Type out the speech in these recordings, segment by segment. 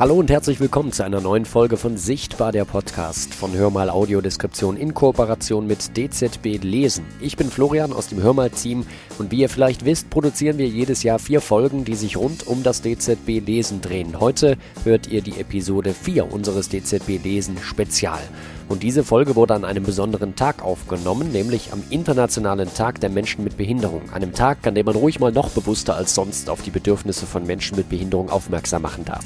Hallo und herzlich willkommen zu einer neuen Folge von Sichtbar der Podcast von Hörmal Audiodeskription in Kooperation mit DZB Lesen. Ich bin Florian aus dem Hörmal Team und wie ihr vielleicht wisst, produzieren wir jedes Jahr vier Folgen, die sich rund um das DZB Lesen drehen. Heute hört ihr die Episode 4 unseres DZB Lesen Spezial. Und diese Folge wurde an einem besonderen Tag aufgenommen, nämlich am Internationalen Tag der Menschen mit Behinderung. Einem Tag, an dem man ruhig mal noch bewusster als sonst auf die Bedürfnisse von Menschen mit Behinderung aufmerksam machen darf.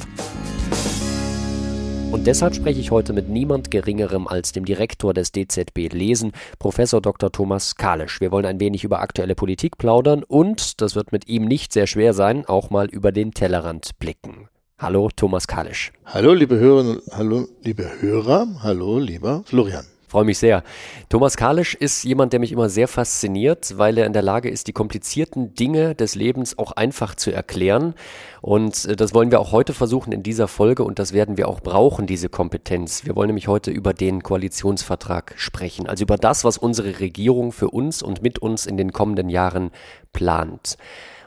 Und deshalb spreche ich heute mit niemand Geringerem als dem Direktor des DZB Lesen, Professor Dr. Thomas Kalisch. Wir wollen ein wenig über aktuelle Politik plaudern und, das wird mit ihm nicht sehr schwer sein, auch mal über den Tellerrand blicken. Hallo, Thomas Kalisch. Hallo, liebe Hörerinnen, hallo, liebe Hörer, hallo, lieber Florian. Freue mich sehr. Thomas Kalisch ist jemand, der mich immer sehr fasziniert, weil er in der Lage ist, die komplizierten Dinge des Lebens auch einfach zu erklären. Und äh, das wollen wir auch heute versuchen in dieser Folge und das werden wir auch brauchen, diese Kompetenz. Wir wollen nämlich heute über den Koalitionsvertrag sprechen, also über das, was unsere Regierung für uns und mit uns in den kommenden Jahren plant.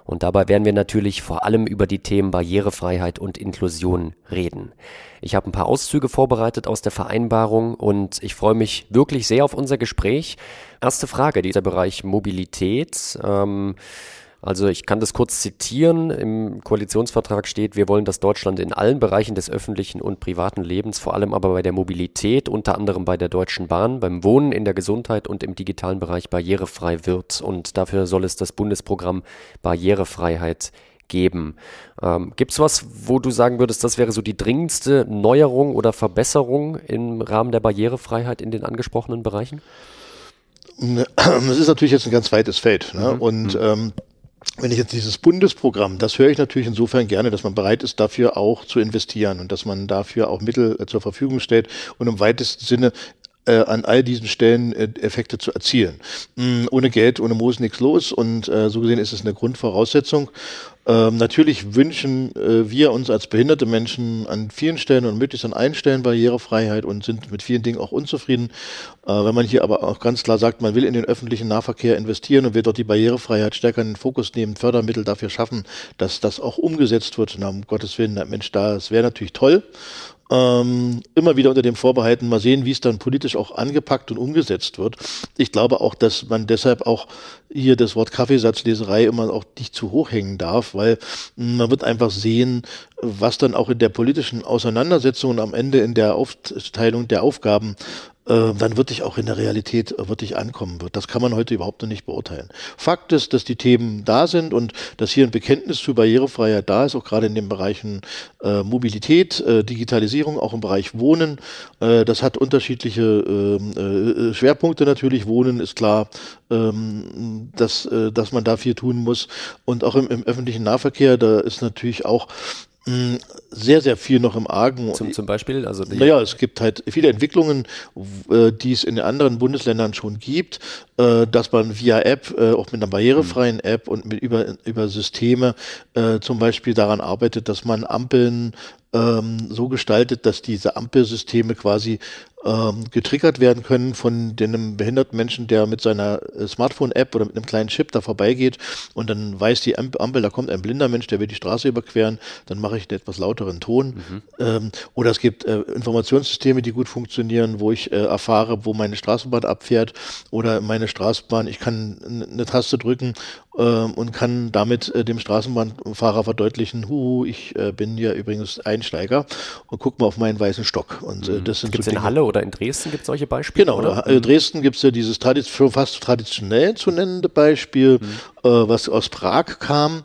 Und dabei werden wir natürlich vor allem über die Themen Barrierefreiheit und Inklusion reden. Ich habe ein paar Auszüge vorbereitet aus der Vereinbarung und ich freue mich wirklich sehr auf unser Gespräch. Erste Frage, dieser Bereich Mobilität. Ähm, also ich kann das kurz zitieren. Im Koalitionsvertrag steht, wir wollen, dass Deutschland in allen Bereichen des öffentlichen und privaten Lebens, vor allem aber bei der Mobilität, unter anderem bei der Deutschen Bahn, beim Wohnen, in der Gesundheit und im digitalen Bereich barrierefrei wird. Und dafür soll es das Bundesprogramm Barrierefreiheit geben. Ähm, Gibt es was, wo du sagen würdest, das wäre so die dringendste Neuerung oder Verbesserung im Rahmen der Barrierefreiheit in den angesprochenen Bereichen? Das ist natürlich jetzt ein ganz weites Feld. Ne? Mhm. Und mhm. ähm, wenn ich jetzt dieses Bundesprogramm, das höre ich natürlich insofern gerne, dass man bereit ist, dafür auch zu investieren und dass man dafür auch Mittel äh, zur Verfügung stellt und im weitesten Sinne äh, an all diesen Stellen äh, Effekte zu erzielen. Mm, ohne Geld, ohne Moos nichts los und so gesehen ist es eine Grundvoraussetzung. Ähm, natürlich wünschen äh, wir uns als behinderte Menschen an vielen Stellen und möglichst an allen Stellen Barrierefreiheit und sind mit vielen Dingen auch unzufrieden. Äh, wenn man hier aber auch ganz klar sagt, man will in den öffentlichen Nahverkehr investieren und will dort die Barrierefreiheit stärker in den Fokus nehmen, Fördermittel dafür schaffen, dass das auch umgesetzt wird. Na, um Gottes Willen, na, Mensch, das wäre natürlich toll. Ähm, immer wieder unter dem Vorbehalten, mal sehen, wie es dann politisch auch angepackt und umgesetzt wird. Ich glaube auch, dass man deshalb auch hier das Wort Kaffeesatzleserei immer auch nicht zu hoch hängen darf, weil man wird einfach sehen, was dann auch in der politischen Auseinandersetzung und am Ende in der Aufteilung der Aufgaben äh, dann wirklich auch in der Realität äh, wirklich ankommen wird. Das kann man heute überhaupt noch nicht beurteilen. Fakt ist, dass die Themen da sind und dass hier ein Bekenntnis zu Barrierefreiheit da ist, auch gerade in den Bereichen äh, Mobilität, äh, Digitalisierung, auch im Bereich Wohnen. Äh, das hat unterschiedliche ähm, äh, Schwerpunkte natürlich. Wohnen ist klar, ähm, dass, dass man da viel tun muss. Und auch im, im öffentlichen Nahverkehr, da ist natürlich auch sehr, sehr viel noch im Argen. Zum, zum Beispiel? Also naja, es gibt halt viele Entwicklungen, äh, die es in den anderen Bundesländern schon gibt, äh, dass man via App, äh, auch mit einer barrierefreien App und mit über, über Systeme zum Beispiel daran arbeitet, dass man Ampeln ähm, so gestaltet, dass diese Ampelsysteme quasi ähm, getriggert werden können von dem behinderten Menschen, der mit seiner äh, Smartphone-App oder mit einem kleinen Chip da vorbeigeht und dann weiß die Ampel, da kommt ein blinder Mensch, der will die Straße überqueren, dann mache ich einen etwas lauteren Ton. Mhm. Ähm, oder es gibt äh, Informationssysteme, die gut funktionieren, wo ich äh, erfahre, wo meine Straßenbahn abfährt oder meine Straßenbahn, ich kann eine Taste drücken äh, und kann damit äh, dem Straßenbahnfahrer verdeutlichen, hu, ich äh, bin hier übrigens Einsteiger und guck mal auf meinen weißen Stock. Und äh, das sind Gibt's so in Halle oder in Dresden gibt es solche Beispiele? Genau, oder? in Dresden gibt es ja dieses schon fast traditionell zu nennende Beispiel, mhm. äh, was aus Prag kam.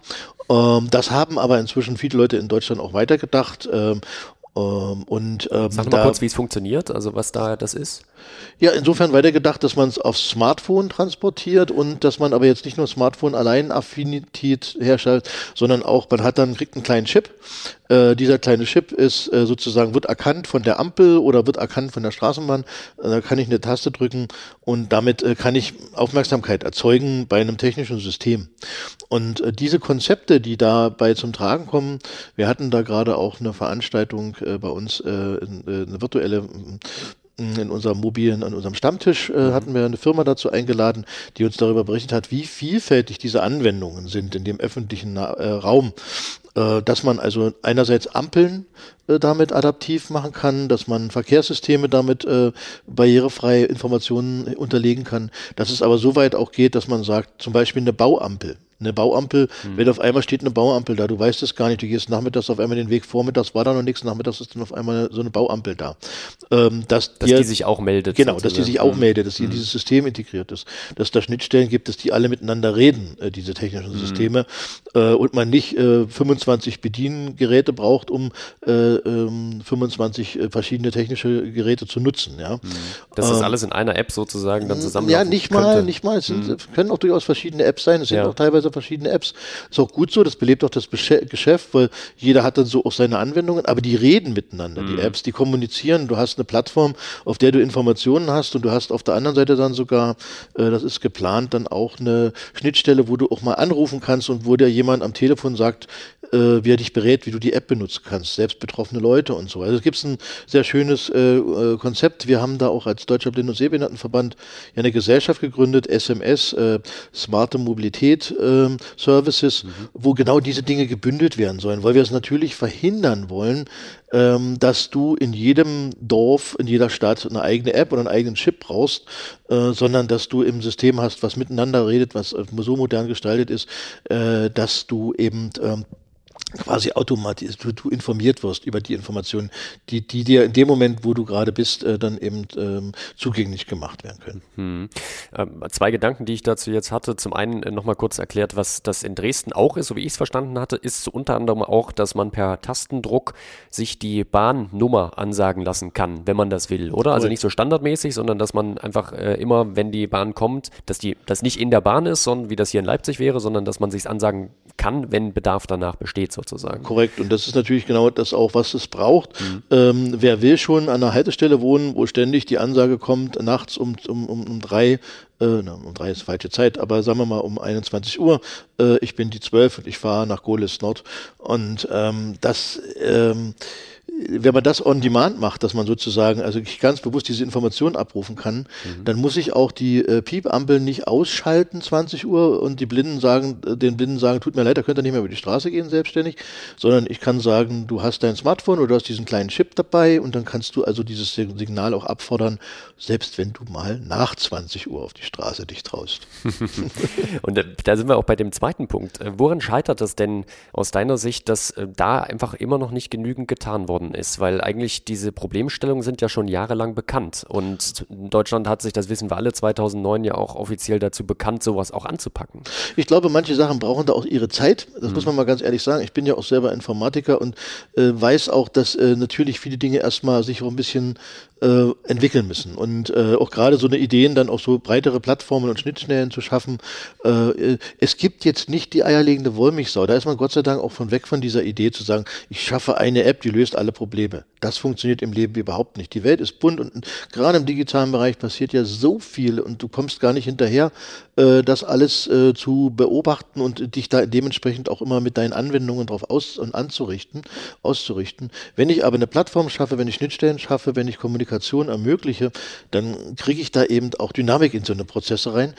Ähm, das haben aber inzwischen viele Leute in Deutschland auch weitergedacht. Ähm, ähm, und, ähm, Sag mal kurz, wie es funktioniert, also was da das ist. Ja, insofern weitergedacht, dass man es aufs Smartphone transportiert und dass man aber jetzt nicht nur Smartphone allein Affinität herstellt, sondern auch, man hat dann, kriegt einen kleinen Chip. Äh, dieser kleine Chip ist äh, sozusagen, wird erkannt von der Ampel oder wird erkannt von der Straßenbahn. Äh, da kann ich eine Taste drücken und damit äh, kann ich Aufmerksamkeit erzeugen bei einem technischen System. Und äh, diese Konzepte, die dabei zum Tragen kommen, wir hatten da gerade auch eine Veranstaltung bei uns, eine virtuelle in unserem mobilen, an unserem Stammtisch äh, mhm. hatten wir eine Firma dazu eingeladen, die uns darüber berichtet hat, wie vielfältig diese Anwendungen sind in dem öffentlichen äh, Raum. äh, dass man also einerseits Ampeln äh, damit adaptiv machen kann, dass man Verkehrssysteme damit äh, barrierefrei Informationen unterlegen kann, dass es aber so weit auch geht, dass man sagt, zum Beispiel eine Bauampel eine Bauampel, mhm. wenn auf einmal steht eine Bauampel da, du weißt es gar nicht, du gehst nachmittags auf einmal den Weg, vormittags war da noch nichts, nachmittags ist dann auf einmal so eine Bauampel da. Ähm, dass dass dir, die sich auch meldet. Genau, dass die sich auch mhm. meldet, dass die in hm. dieses System integriert ist, dass da Schnittstellen gibt, dass die alle miteinander reden, äh, diese technischen mhm. Systeme, äh, und man nicht äh, 25 Bediengeräte braucht, um äh, 25 ähm, äh, verschiedene technische Geräte zu nutzen. Ja. Dass das ähm, alles in einer App sozusagen dann zusammen. Ja, nicht könnte. mal, nicht mal. Es sind, hm. können auch durchaus verschiedene Apps sein. Es sind ja. auch teilweise verschiedene Apps. Ist auch gut so, das belebt auch das Geschäft, weil jeder hat dann so auch seine Anwendungen, aber die reden miteinander, mhm. die Apps, die kommunizieren. Du hast eine Plattform, auf der du Informationen hast und du hast auf der anderen Seite dann sogar, äh, das ist geplant, dann auch eine Schnittstelle, wo du auch mal anrufen kannst und wo dir jemand am Telefon sagt, äh, wie er dich berät, wie du die App benutzen kannst, selbst betroffene Leute und so. Also es gibt ein sehr schönes äh, äh, Konzept. Wir haben da auch als Deutscher Blind- und Sehbehindertenverband ja eine Gesellschaft gegründet, SMS, äh, Smarte Mobilität äh, Services, mhm. wo genau diese Dinge gebündelt werden sollen, weil wir es natürlich verhindern wollen, ähm, dass du in jedem Dorf, in jeder Stadt eine eigene App oder einen eigenen Chip brauchst, äh, sondern dass du im System hast, was miteinander redet, was so modern gestaltet ist, äh, dass du eben ähm, quasi automatisch, du, du, informiert wirst über die Informationen, die, die dir in dem Moment, wo du gerade bist, äh, dann eben ähm, zugänglich gemacht werden können. Hm. Ähm, zwei Gedanken, die ich dazu jetzt hatte. Zum einen äh, nochmal kurz erklärt, was das in Dresden auch ist, so wie ich es verstanden hatte, ist unter anderem auch, dass man per Tastendruck sich die Bahnnummer ansagen lassen kann, wenn man das will, oder? Also nicht so standardmäßig, sondern dass man einfach äh, immer, wenn die Bahn kommt, dass die das nicht in der Bahn ist, sondern wie das hier in Leipzig wäre, sondern dass man sich ansagen kann, wenn Bedarf danach besteht sozusagen. Korrekt. Und das ist natürlich genau das auch, was es braucht. Mhm. Ähm, wer will schon an einer Haltestelle wohnen, wo ständig die Ansage kommt, nachts um, um, um, um drei, äh, um drei ist falsche Zeit, aber sagen wir mal um 21 Uhr, äh, ich bin die zwölf und ich fahre nach Golis Nord. Und ähm, das ähm, wenn man das on demand macht, dass man sozusagen also ganz bewusst diese Informationen abrufen kann, mhm. dann muss ich auch die äh, Piepampeln nicht ausschalten 20 Uhr und die Blinden sagen, äh, den Blinden sagen, tut mir leid, da könnt ihr nicht mehr über die Straße gehen selbstständig, sondern ich kann sagen, du hast dein Smartphone oder du hast diesen kleinen Chip dabei und dann kannst du also dieses Signal auch abfordern, selbst wenn du mal nach 20 Uhr auf die Straße dich traust. und da sind wir auch bei dem zweiten Punkt. Äh, woran scheitert es denn aus deiner Sicht, dass äh, da einfach immer noch nicht genügend getan worden ist, weil eigentlich diese Problemstellungen sind ja schon jahrelang bekannt und Deutschland hat sich, das wissen wir alle, 2009 ja auch offiziell dazu bekannt, sowas auch anzupacken. Ich glaube, manche Sachen brauchen da auch ihre Zeit, das mhm. muss man mal ganz ehrlich sagen. Ich bin ja auch selber Informatiker und äh, weiß auch, dass äh, natürlich viele Dinge erstmal sich auch ein bisschen äh, entwickeln müssen und äh, auch gerade so eine Ideen dann auch so breitere Plattformen und Schnittstellen zu schaffen. Äh, es gibt jetzt nicht die eierlegende Wollmilchsau. Da ist man Gott sei Dank auch von weg von dieser Idee zu sagen, ich schaffe eine App, die löst alle Probleme. Das funktioniert im Leben überhaupt nicht. Die Welt ist bunt und gerade im digitalen Bereich passiert ja so viel und du kommst gar nicht hinterher, äh, das alles äh, zu beobachten und dich da dementsprechend auch immer mit deinen Anwendungen drauf aus und anzurichten, auszurichten. Wenn ich aber eine Plattform schaffe, wenn ich Schnittstellen schaffe, wenn ich Kommunikation ermögliche, dann kriege ich da eben auch Dynamik in so eine Prozesse rein.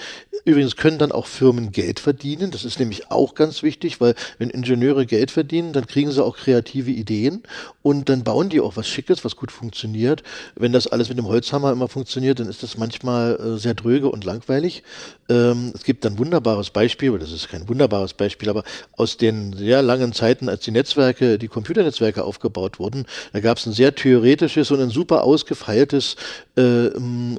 Übrigens können dann auch Firmen Geld verdienen. Das ist nämlich auch ganz wichtig, weil wenn Ingenieure Geld verdienen, dann kriegen sie auch kreative Ideen und dann bauen die auch was Schickes, was gut funktioniert. Wenn das alles mit dem Holzhammer immer funktioniert, dann ist das manchmal äh, sehr dröge und langweilig. Ähm, es gibt ein wunderbares Beispiel, oder das ist kein wunderbares Beispiel, aber aus den sehr langen Zeiten, als die Netzwerke, die Computernetzwerke aufgebaut wurden, da gab es ein sehr theoretisches und ein super ausgefeiltes äh,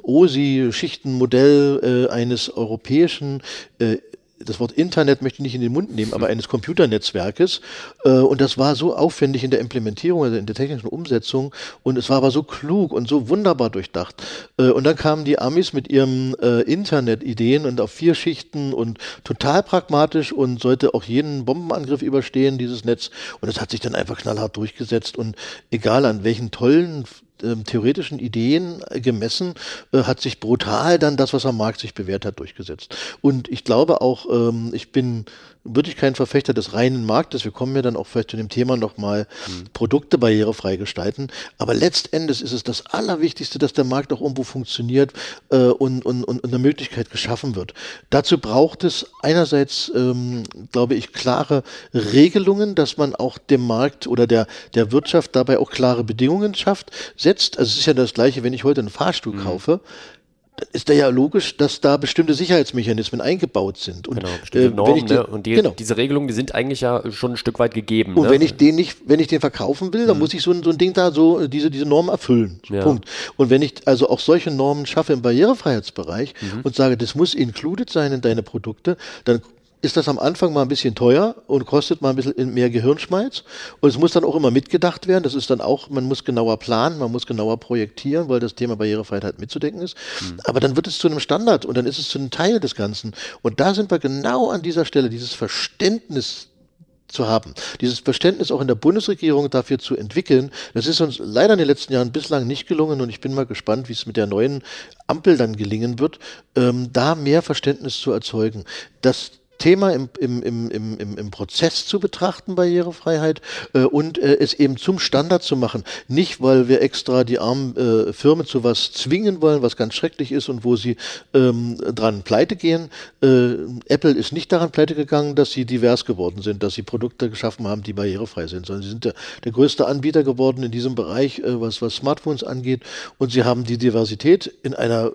OSI-Schichtenmodell äh, eines europäischen äh, das Wort Internet möchte ich nicht in den Mund nehmen, aber eines Computernetzwerkes. Äh, und das war so aufwendig in der Implementierung, also in der technischen Umsetzung. Und es war aber so klug und so wunderbar durchdacht. Äh, und dann kamen die Amis mit ihren äh, Internet-Ideen und auf vier Schichten und total pragmatisch und sollte auch jeden Bombenangriff überstehen, dieses Netz. Und es hat sich dann einfach knallhart durchgesetzt. Und egal an welchen tollen ähm, theoretischen Ideen gemessen, äh, hat sich brutal dann das, was am Markt sich bewährt hat, durchgesetzt. Und ich glaube auch, ähm, ich bin wirklich kein Verfechter des reinen Marktes. Wir kommen ja dann auch vielleicht zu dem Thema nochmal mhm. Produkte barrierefrei gestalten. Aber letztendlich ist es das Allerwichtigste, dass der Markt auch irgendwo funktioniert äh, und, und, und eine Möglichkeit geschaffen wird. Dazu braucht es einerseits, ähm, glaube ich, klare Regelungen, dass man auch dem Markt oder der, der Wirtschaft dabei auch klare Bedingungen schafft, setzt. Also es ist ja das Gleiche, wenn ich heute einen Fahrstuhl mhm. kaufe, ist da ja logisch, dass da bestimmte Sicherheitsmechanismen eingebaut sind. Und, genau, bestimmte äh, Normen, den, ne? und die, genau. diese Regelungen, die sind eigentlich ja schon ein Stück weit gegeben. Und ne? wenn ich den nicht, wenn ich den verkaufen will, dann mhm. muss ich so ein, so ein Ding da so, diese, diese Normen erfüllen. Ja. Punkt. Und wenn ich also auch solche Normen schaffe im Barrierefreiheitsbereich mhm. und sage, das muss included sein in deine Produkte, dann ist das am Anfang mal ein bisschen teuer und kostet mal ein bisschen mehr Gehirnschmalz. Und es muss dann auch immer mitgedacht werden. Das ist dann auch, man muss genauer planen, man muss genauer projektieren, weil das Thema Barrierefreiheit halt mitzudenken ist. Mhm. Aber dann wird es zu einem Standard und dann ist es zu einem Teil des Ganzen. Und da sind wir genau an dieser Stelle, dieses Verständnis zu haben. Dieses Verständnis auch in der Bundesregierung dafür zu entwickeln, das ist uns leider in den letzten Jahren bislang nicht gelungen und ich bin mal gespannt, wie es mit der neuen Ampel dann gelingen wird, ähm, da mehr Verständnis zu erzeugen. Das Thema im, im, im, im, im Prozess zu betrachten, Barrierefreiheit, äh, und äh, es eben zum Standard zu machen. Nicht, weil wir extra die armen äh, Firmen zu was zwingen wollen, was ganz schrecklich ist und wo sie ähm, dran pleite gehen. Äh, Apple ist nicht daran pleite gegangen, dass sie divers geworden sind, dass sie Produkte geschaffen haben, die barrierefrei sind, sondern sie sind der, der größte Anbieter geworden in diesem Bereich, äh, was, was Smartphones angeht. Und sie haben die Diversität in einer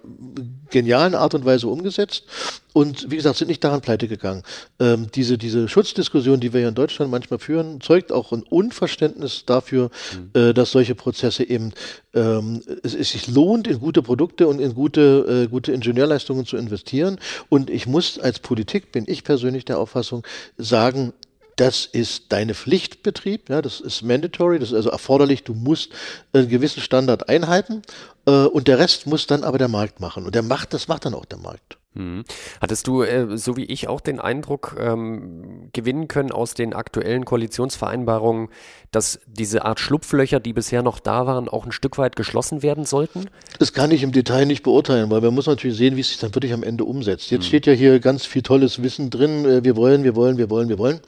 genialen Art und Weise umgesetzt und wie gesagt, sind nicht daran pleite gegangen. Ähm, diese, diese Schutzdiskussion, die wir ja in Deutschland manchmal führen, zeugt auch ein Unverständnis dafür, mhm. äh, dass solche Prozesse eben ähm, es, es sich lohnt, in gute Produkte und in gute, äh, gute Ingenieurleistungen zu investieren. Und ich muss als Politik, bin ich persönlich der Auffassung, sagen, das ist deine Pflichtbetrieb, ja, das ist mandatory, das ist also erforderlich, du musst einen gewissen Standard einhalten äh, und der Rest muss dann aber der Markt machen. Und der macht, das macht dann auch der Markt. Hm. Hattest du, äh, so wie ich, auch den Eindruck ähm, gewinnen können aus den aktuellen Koalitionsvereinbarungen, dass diese Art Schlupflöcher, die bisher noch da waren, auch ein Stück weit geschlossen werden sollten? Das kann ich im Detail nicht beurteilen, weil man muss natürlich sehen, wie es sich dann wirklich am Ende umsetzt. Jetzt hm. steht ja hier ganz viel tolles Wissen drin, äh, wir wollen, wir wollen, wir wollen, wir wollen.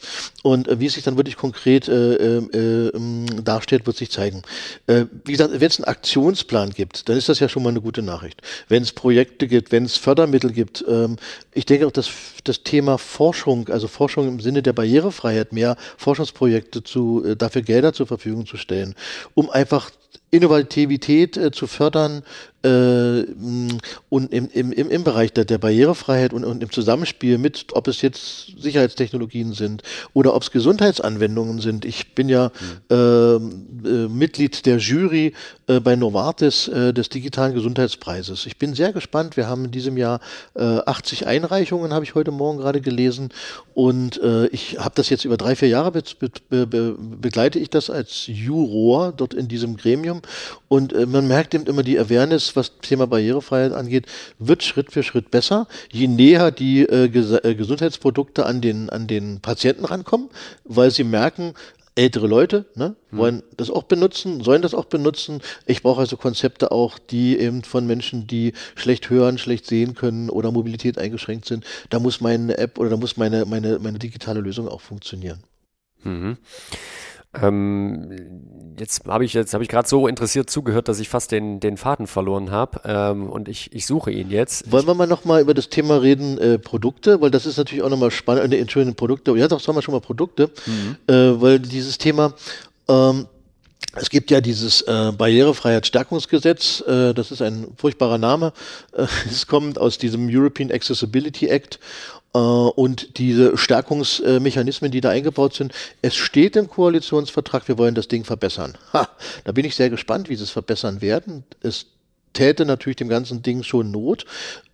Und äh, wie es sich dann wirklich konkret äh, äh, ähm, darstellt, wird sich zeigen. Wie gesagt, wenn es einen Aktionsplan gibt, dann ist das ja schon mal eine gute Nachricht. Wenn es Projekte gibt, wenn es Fördermittel gibt, gibt. Ähm, ich denke auch, dass das Thema Forschung, also Forschung im Sinne der Barrierefreiheit, mehr Forschungsprojekte zu, äh, dafür Gelder zur Verfügung zu stellen, um einfach Innovativität äh, zu fördern, äh, und im, im, im Bereich der, der Barrierefreiheit und, und im Zusammenspiel mit, ob es jetzt Sicherheitstechnologien sind oder ob es Gesundheitsanwendungen sind. Ich bin ja mhm. äh, äh, Mitglied der Jury äh, bei Novartis äh, des digitalen Gesundheitspreises. Ich bin sehr gespannt. Wir haben in diesem Jahr äh, 80 Einreichungen, habe ich heute Morgen gerade gelesen. Und äh, ich habe das jetzt über drei, vier Jahre be be be begleite ich das als Juror dort in diesem Gremium. Und äh, man merkt eben immer die Awareness, was Thema Barrierefreiheit angeht, wird Schritt für Schritt besser, je näher die äh, Ges äh, Gesundheitsprodukte an den, an den Patienten rankommen, weil sie merken, ältere Leute ne, hm. wollen mhm. das auch benutzen, sollen das auch benutzen. Ich brauche also Konzepte auch, die eben von Menschen, die schlecht hören, schlecht sehen können oder Mobilität eingeschränkt sind. Da muss meine App oder da muss meine, meine, meine digitale Lösung auch funktionieren. Mhm. Ähm, jetzt habe ich jetzt habe ich gerade so interessiert zugehört, dass ich fast den, den Faden verloren habe ähm, und ich, ich suche ihn jetzt. Wollen wir mal nochmal über das Thema reden, äh, Produkte, weil das ist natürlich auch nochmal spannend, äh, Entschuldigung, Produkte, ja doch, sagen wir schon mal Produkte, mhm. äh, weil dieses Thema, ähm, es gibt ja dieses äh, Barrierefreiheitsstärkungsgesetz, äh, das ist ein furchtbarer Name. Äh, es kommt aus diesem European Accessibility Act und diese Stärkungsmechanismen, die da eingebaut sind. Es steht im Koalitionsvertrag, wir wollen das Ding verbessern. Ha, da bin ich sehr gespannt, wie sie es verbessern werden. Es täte natürlich dem ganzen Ding schon Not.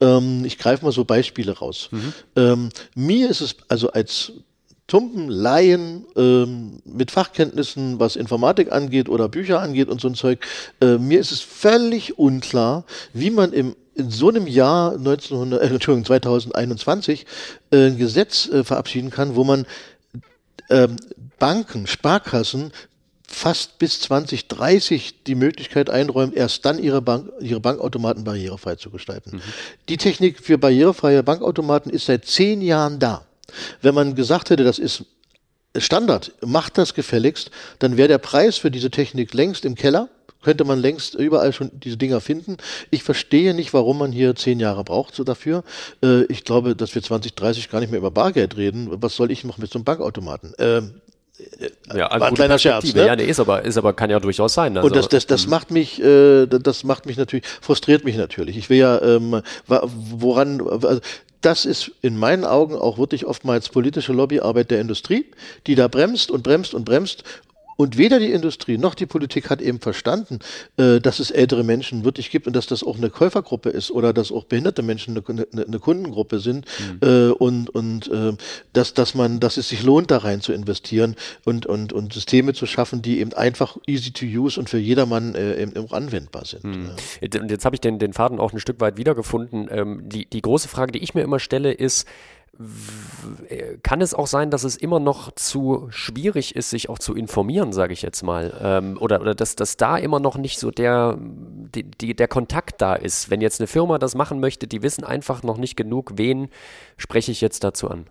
Ähm, ich greife mal so Beispiele raus. Mhm. Ähm, mir ist es also als tumpen Laien ähm, mit Fachkenntnissen, was Informatik angeht oder Bücher angeht und so ein Zeug, äh, mir ist es völlig unklar, wie man im in so einem Jahr 1900, äh, Entschuldigung, 2021 äh, ein Gesetz äh, verabschieden kann, wo man ähm, Banken, Sparkassen fast bis 2030 die Möglichkeit einräumt, erst dann ihre, Bank, ihre Bankautomaten barrierefrei zu gestalten. Mhm. Die Technik für barrierefreie Bankautomaten ist seit zehn Jahren da. Wenn man gesagt hätte, das ist Standard, macht das gefälligst, dann wäre der Preis für diese Technik längst im Keller könnte man längst überall schon diese Dinger finden. Ich verstehe nicht, warum man hier zehn Jahre braucht so dafür. Äh, ich glaube, dass wir 2030 gar nicht mehr über Bargeld reden. Was soll ich machen mit so einem Bankautomaten? Ähm, ja, also ein kleiner Scherz. Ne? Ja, nee, ist aber, ist aber, kann ja durchaus sein. Also, und das, das, das mhm. macht mich, äh, das macht mich natürlich, frustriert mich natürlich. Ich will ja, ähm, woran, also, das ist in meinen Augen auch wirklich oftmals politische Lobbyarbeit der Industrie, die da bremst und bremst und bremst und weder die Industrie noch die Politik hat eben verstanden, äh, dass es ältere Menschen wirklich gibt und dass das auch eine Käufergruppe ist oder dass auch behinderte Menschen eine, eine, eine Kundengruppe sind mhm. äh, und, und äh, dass, dass man, dass es sich lohnt, da rein zu investieren und, und, und Systeme zu schaffen, die eben einfach easy to use und für jedermann äh, eben auch anwendbar sind. Mhm. Und jetzt habe ich den, den Faden auch ein Stück weit wiedergefunden. Ähm, die, die große Frage, die ich mir immer stelle, ist, kann es auch sein, dass es immer noch zu schwierig ist, sich auch zu informieren, sage ich jetzt mal. Ähm, oder oder dass, dass da immer noch nicht so der, die, die, der Kontakt da ist. Wenn jetzt eine Firma das machen möchte, die wissen einfach noch nicht genug, wen spreche ich jetzt dazu an?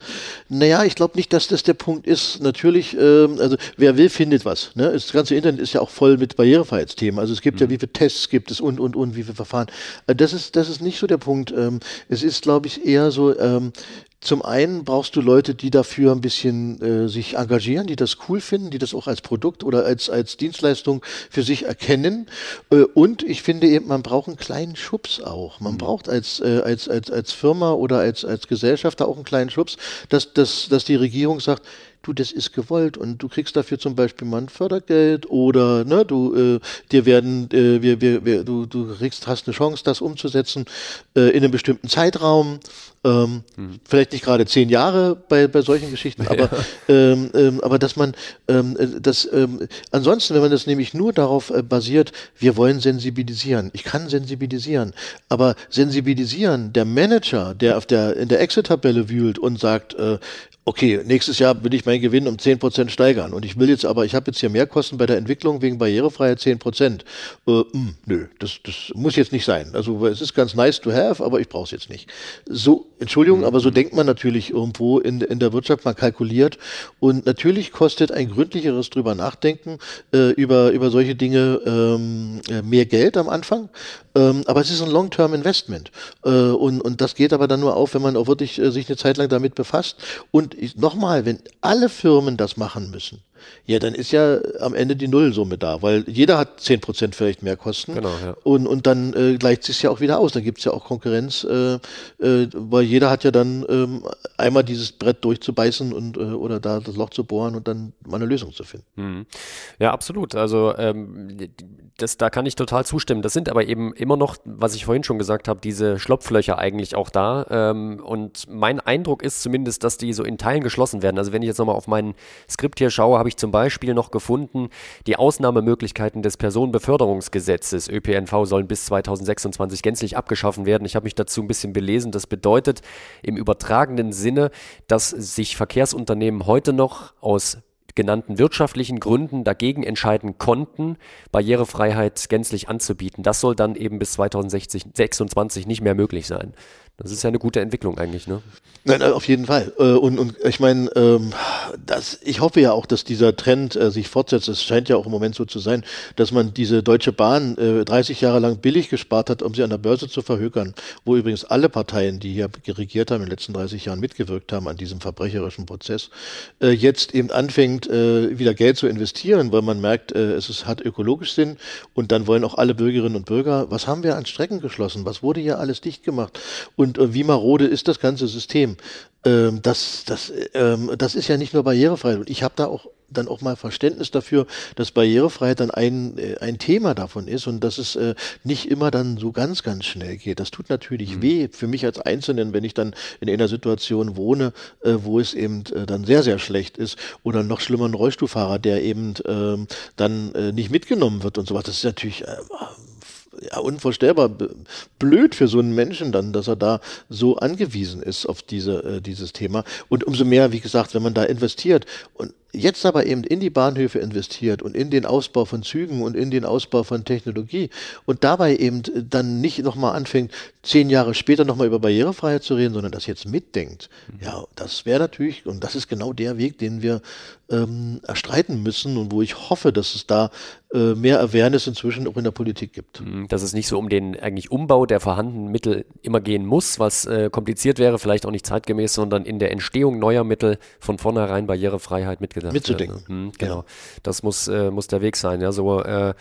Naja, ich glaube nicht, dass das der Punkt ist. Natürlich, ähm, also wer will, findet was. Ne? Das ganze Internet ist ja auch voll mit Barrierefreiheitsthemen. Also es gibt mhm. ja, wie viele Tests gibt es und, und, und, wie viele Verfahren. Äh, das ist, das ist nicht so der Punkt. Ähm, es ist, glaube ich, eher so, ähm, zum einen brauchst du Leute, die dafür ein bisschen äh, sich engagieren, die das cool finden, die das auch als Produkt oder als, als Dienstleistung für sich erkennen. Äh, und ich finde eben, man braucht einen kleinen Schubs auch. Man mhm. braucht als, äh, als, als, als Firma oder als, als Gesellschaft auch einen kleinen Schubs, dass, dass, dass die Regierung sagt, du, das ist gewollt und du kriegst dafür zum Beispiel mal ein Fördergeld oder ne, du äh, dir werden äh, wir, wir, wir, du, du kriegst, hast eine Chance, das umzusetzen äh, in einem bestimmten Zeitraum. Ähm, hm. Vielleicht nicht gerade zehn Jahre bei, bei solchen Geschichten, aber, ähm, ähm, aber dass man ähm, äh, das ähm, ansonsten, wenn man das nämlich nur darauf äh, basiert, wir wollen sensibilisieren. Ich kann sensibilisieren, aber sensibilisieren, der Manager, der auf der in der Exit-Tabelle wühlt und sagt, äh, okay, nächstes Jahr will ich meinen Gewinn um 10% steigern und ich will jetzt aber, ich habe jetzt hier Mehrkosten bei der Entwicklung wegen Barrierefreiheit 10%. Äh, mh, hm, nö, das, das muss jetzt nicht sein. Also es ist ganz nice to have, aber ich brauche es jetzt nicht. So, Entschuldigung, aber so denkt man natürlich irgendwo in, in der Wirtschaft, man kalkuliert und natürlich kostet ein gründlicheres drüber nachdenken äh, über, über solche Dinge ähm, äh, mehr Geld am Anfang, ähm, aber es ist ein Long-Term-Investment äh, und, und das geht aber dann nur auf, wenn man auch wirklich äh, sich eine Zeit lang damit befasst. Und nochmal, wenn alle Firmen das machen müssen, ja, dann ist ja am Ende die Nullsumme da, weil jeder hat 10 Prozent vielleicht mehr Kosten. Genau, ja. Und, und dann äh, gleicht sich ja auch wieder aus. Dann gibt es ja auch Konkurrenz, äh, äh, weil jeder hat ja dann ähm, einmal dieses Brett durchzubeißen und äh, oder da das Loch zu bohren und dann mal eine Lösung zu finden. Mhm. Ja, absolut. Also ähm, das, da kann ich total zustimmen. Das sind aber eben immer noch, was ich vorhin schon gesagt habe, diese Schlopflöcher eigentlich auch da. Ähm, und mein Eindruck ist zumindest, dass die so in Teilen geschlossen werden. Also wenn ich jetzt nochmal auf mein Skript hier schaue, habe ich zum Beispiel noch gefunden, die Ausnahmemöglichkeiten des Personenbeförderungsgesetzes ÖPNV sollen bis 2026 gänzlich abgeschaffen werden. Ich habe mich dazu ein bisschen belesen. Das bedeutet im übertragenen Sinne, dass sich Verkehrsunternehmen heute noch aus genannten wirtschaftlichen Gründen dagegen entscheiden konnten, Barrierefreiheit gänzlich anzubieten. Das soll dann eben bis 2026 nicht mehr möglich sein. Das ist ja eine gute Entwicklung eigentlich, ne? Nein, auf jeden Fall. Äh, und, und ich meine, ähm, das, ich hoffe ja auch, dass dieser Trend äh, sich fortsetzt. Es scheint ja auch im Moment so zu sein, dass man diese Deutsche Bahn 30 äh, Jahre lang billig gespart hat, um sie an der Börse zu verhökern, wo übrigens alle Parteien, die hier regiert haben, in den letzten 30 Jahren mitgewirkt haben an diesem verbrecherischen Prozess, jetzt eben anfängt, wieder Geld zu investieren, weil man merkt, es ist, hat ökologisch Sinn und dann wollen auch alle Bürgerinnen und Bürger, was haben wir an Strecken geschlossen? Was wurde hier alles dicht gemacht? Und und äh, wie marode ist das ganze System? Ähm, das, das, ähm, das ist ja nicht nur Barrierefreiheit. Und ich habe da auch dann auch mal Verständnis dafür, dass Barrierefreiheit dann ein, äh, ein Thema davon ist und dass es äh, nicht immer dann so ganz, ganz schnell geht. Das tut natürlich mhm. weh für mich als Einzelnen, wenn ich dann in einer Situation wohne, äh, wo es eben äh, dann sehr, sehr schlecht ist oder noch schlimmer ein Rollstuhlfahrer, der eben ähm, dann äh, nicht mitgenommen wird und so was. Das ist natürlich ja, unvorstellbar blöd für so einen Menschen dann, dass er da so angewiesen ist auf diese, äh, dieses Thema. Und umso mehr, wie gesagt, wenn man da investiert und jetzt aber eben in die Bahnhöfe investiert und in den Ausbau von Zügen und in den Ausbau von Technologie und dabei eben dann nicht nochmal anfängt, zehn Jahre später nochmal über Barrierefreiheit zu reden, sondern das jetzt mitdenkt, mhm. ja, das wäre natürlich, und das ist genau der Weg, den wir ähm, erstreiten müssen und wo ich hoffe, dass es da äh, mehr Awareness inzwischen auch in der Politik gibt. Mhm, dass es nicht so um den eigentlich Umbau der vorhandenen Mittel immer gehen muss, was äh, kompliziert wäre, vielleicht auch nicht zeitgemäß, sondern in der Entstehung neuer Mittel von vornherein Barrierefreiheit mitgedacht Mitzudenken. Werden. Mhm, genau. Ja. Das muss, äh, muss der Weg sein. Ja, so äh,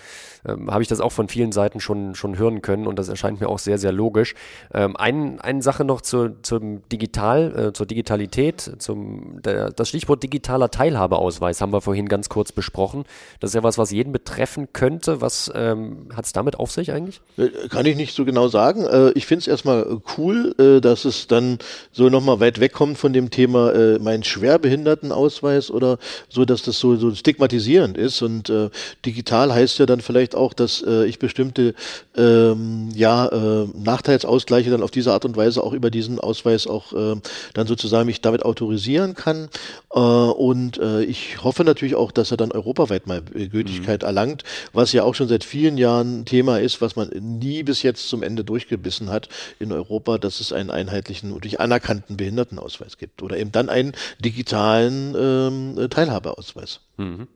ähm, habe ich das auch von vielen Seiten schon, schon hören können und das erscheint mir auch sehr, sehr logisch. Ähm, ein, eine Sache noch zu, zum Digital, äh, zur Digitalität, zum, der, das Stichwort digitaler Teilhabeausweis haben wir vorhin ganz kurz besprochen. Das ist ja was, was jeden betreffen könnte. Was ähm, hat es damit auf sich eigentlich? Äh, kann ich nicht so genau sagen. Äh, ich finde es erstmal cool, äh, dass es dann so nochmal weit wegkommt von dem Thema äh, mein Schwerbehindertenausweis oder so, dass das so, so stigmatisierend ist. Und äh, digital heißt ja dann vielleicht auch, dass äh, ich bestimmte ähm, ja, äh, Nachteilsausgleiche dann auf diese Art und Weise auch über diesen Ausweis auch äh, dann sozusagen mich damit autorisieren kann. Äh, und äh, ich hoffe natürlich auch, dass er dann europaweit mal Gültigkeit mhm. erlangt, was ja auch schon seit vielen Jahren Thema ist, was man nie bis jetzt zum Ende durchgebissen hat in Europa, dass es einen einheitlichen und durch anerkannten Behindertenausweis gibt oder eben dann einen digitalen ähm, Teilhabeausweis. Mhm.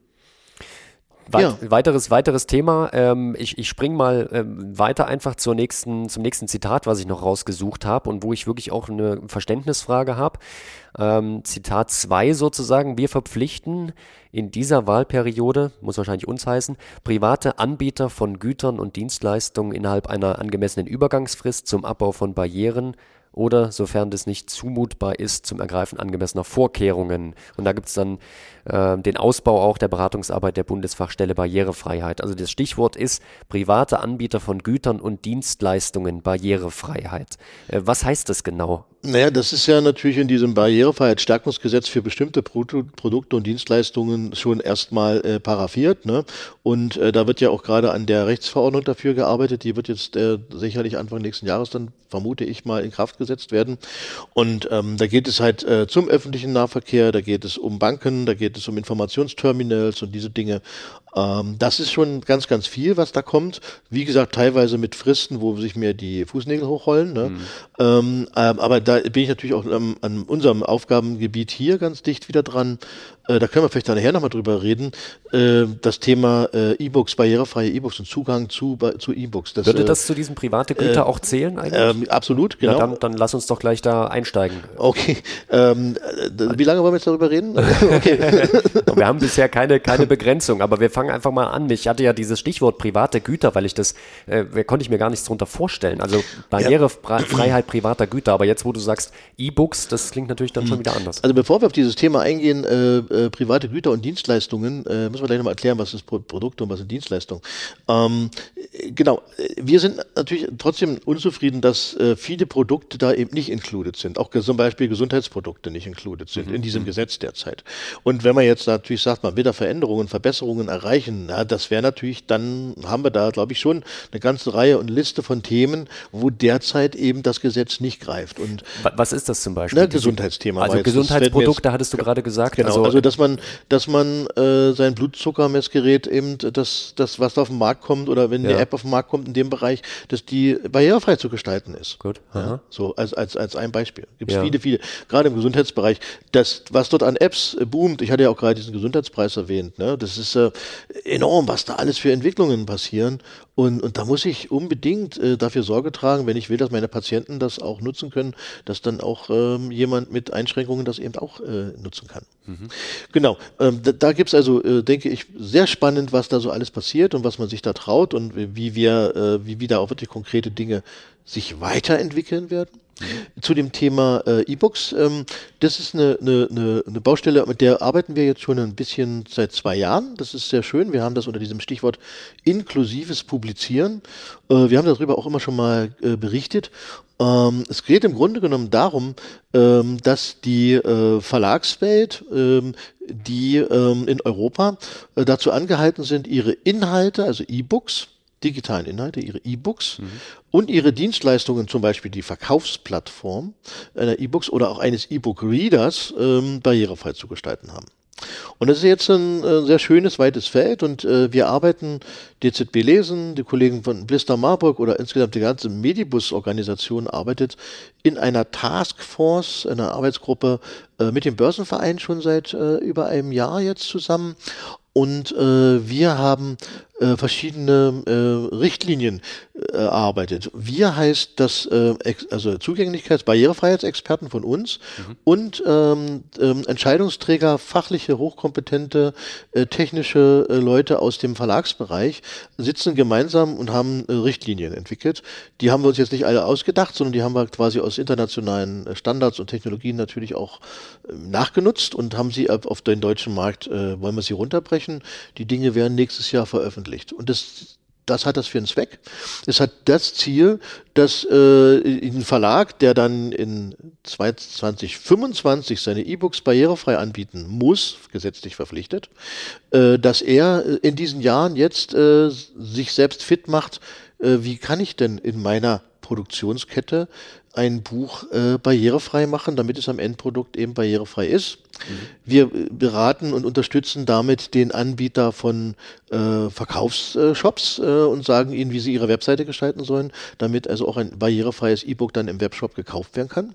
Weit, ja. Weiteres, weiteres Thema. Ähm, ich ich springe mal ähm, weiter einfach zur nächsten, zum nächsten Zitat, was ich noch rausgesucht habe und wo ich wirklich auch eine Verständnisfrage habe. Ähm, Zitat 2 sozusagen. Wir verpflichten in dieser Wahlperiode, muss wahrscheinlich uns heißen, private Anbieter von Gütern und Dienstleistungen innerhalb einer angemessenen Übergangsfrist zum Abbau von Barrieren oder, sofern das nicht zumutbar ist, zum Ergreifen angemessener Vorkehrungen. Und da gibt es dann äh, den Ausbau auch der Beratungsarbeit der Bundesfachstelle Barrierefreiheit. Also das Stichwort ist private Anbieter von Gütern und Dienstleistungen Barrierefreiheit. Äh, was heißt das genau? Naja, das ist ja natürlich in diesem Barrierefreiheitsstärkungsgesetz für bestimmte Pro Produkte und Dienstleistungen schon erstmal äh, paraffiert. Ne? Und äh, da wird ja auch gerade an der Rechtsverordnung dafür gearbeitet. Die wird jetzt äh, sicherlich Anfang nächsten Jahres dann, vermute ich mal, in Kraft gesetzt werden. Und ähm, da geht es halt äh, zum öffentlichen Nahverkehr, da geht es um Banken, da geht es um Informationsterminals und diese Dinge. Ähm, das ist schon ganz, ganz viel, was da kommt. Wie gesagt, teilweise mit Fristen, wo sich mir die Fußnägel hochrollen. Ne? Mhm. Ähm, aber da bin ich natürlich auch ähm, an unserem Aufgabengebiet hier ganz dicht wieder dran. Äh, da können wir vielleicht nachher nochmal drüber reden, äh, das Thema äh, E-Books, barrierefreie E-Books und Zugang zu, zu E-Books. Würde das zu diesen private Güter auch zählen eigentlich? Ähm, absolut, genau. Ja, dann, dann, lass uns doch gleich da einsteigen. Okay. Ähm, wie lange wollen wir jetzt darüber reden? okay. wir haben bisher keine, keine Begrenzung, aber wir fangen einfach mal an. Ich hatte ja dieses Stichwort private Güter, weil ich das, äh, konnte ich mir gar nichts darunter vorstellen. Also Barrierefreiheit ja. privater Güter, aber jetzt, wo du sagst E-Books, das klingt natürlich dann schon hm. wieder anders. Also bevor wir auf dieses Thema eingehen, äh, äh, private Güter und Dienstleistungen, äh, müssen wir gleich nochmal erklären, was ist Produkte und was sind Dienstleistungen. Ähm, genau, wir sind natürlich trotzdem unzufrieden, dass äh, viele Produkte da eben nicht included sind. Auch zum Beispiel Gesundheitsprodukte nicht included sind mhm. in diesem mhm. Gesetz derzeit. Und wenn man jetzt natürlich sagt, man will da Veränderungen, Verbesserungen erreichen, na, das wäre natürlich, dann haben wir da, glaube ich, schon eine ganze Reihe und Liste von Themen, wo derzeit eben das Gesetz nicht greift. Und was ist das zum Beispiel? Na, Gesundheitsthema. Also Gesundheitsprodukte hattest du gerade gesagt. Genau, also, also dass man, dass man äh, sein Blutzuckermessgerät eben, das, das, was da auf den Markt kommt oder wenn ja. eine App auf den Markt kommt in dem Bereich, dass die barrierefrei zu gestalten ist. Gut. Ja, so als, als, als ein Beispiel. Gibt es ja. viele, viele, gerade im Gesundheitsbereich. Das, was dort an Apps äh, boomt, ich hatte ja auch gerade diesen Gesundheitspreis erwähnt, ne? das ist äh, enorm, was da alles für Entwicklungen passieren. Und, und da muss ich unbedingt äh, dafür Sorge tragen, wenn ich will, dass meine Patienten das auch nutzen können, dass dann auch ähm, jemand mit Einschränkungen das eben auch äh, nutzen kann. Mhm. Genau, ähm, da, da gibt es also, äh, denke ich, sehr spannend, was da so alles passiert und was man sich da traut und wie wir, äh, wie, wie da auch wirklich konkrete Dinge sich weiterentwickeln werden. Zu dem Thema äh, E-Books, ähm, das ist eine, eine, eine Baustelle, mit der arbeiten wir jetzt schon ein bisschen seit zwei Jahren. Das ist sehr schön. Wir haben das unter diesem Stichwort inklusives Publizieren. Äh, wir haben darüber auch immer schon mal äh, berichtet. Ähm, es geht im Grunde genommen darum, ähm, dass die äh, Verlagswelt, ähm, die ähm, in Europa äh, dazu angehalten sind, ihre Inhalte, also E-Books, digitalen Inhalte, ihre E-Books mhm. und ihre Dienstleistungen, zum Beispiel die Verkaufsplattform einer E-Books oder auch eines E-Book-Readers, ähm, barrierefrei zu gestalten haben. Und das ist jetzt ein äh, sehr schönes, weites Feld und äh, wir arbeiten, DZB Lesen, die Kollegen von Blister Marburg oder insgesamt die ganze Medibus-Organisation arbeitet in einer Taskforce, einer Arbeitsgruppe äh, mit dem Börsenverein schon seit äh, über einem Jahr jetzt zusammen und äh, wir haben äh, verschiedene äh, Richtlinien äh, erarbeitet. Wir heißt das, äh, also Zugänglichkeits-, Barrierefreiheitsexperten von uns mhm. und ähm, ähm, Entscheidungsträger, fachliche, hochkompetente, äh, technische äh, Leute aus dem Verlagsbereich sitzen gemeinsam und haben äh, Richtlinien entwickelt. Die haben wir uns jetzt nicht alle ausgedacht, sondern die haben wir quasi aus internationalen äh, Standards und Technologien natürlich auch äh, nachgenutzt und haben sie auf, auf den deutschen Markt, äh, wollen wir sie runterbrechen. Die Dinge werden nächstes Jahr veröffentlicht veröffentlicht. Und das, das hat das für einen Zweck. Es hat das Ziel, dass äh, ein Verlag, der dann in 2025 seine E-Books barrierefrei anbieten muss, gesetzlich verpflichtet, äh, dass er in diesen Jahren jetzt äh, sich selbst fit macht, äh, wie kann ich denn in meiner Produktionskette ein Buch äh, barrierefrei machen, damit es am Endprodukt eben barrierefrei ist. Wir beraten und unterstützen damit den Anbieter von äh, Verkaufsshops äh, und sagen ihnen, wie sie ihre Webseite gestalten sollen, damit also auch ein barrierefreies E-Book dann im Webshop gekauft werden kann.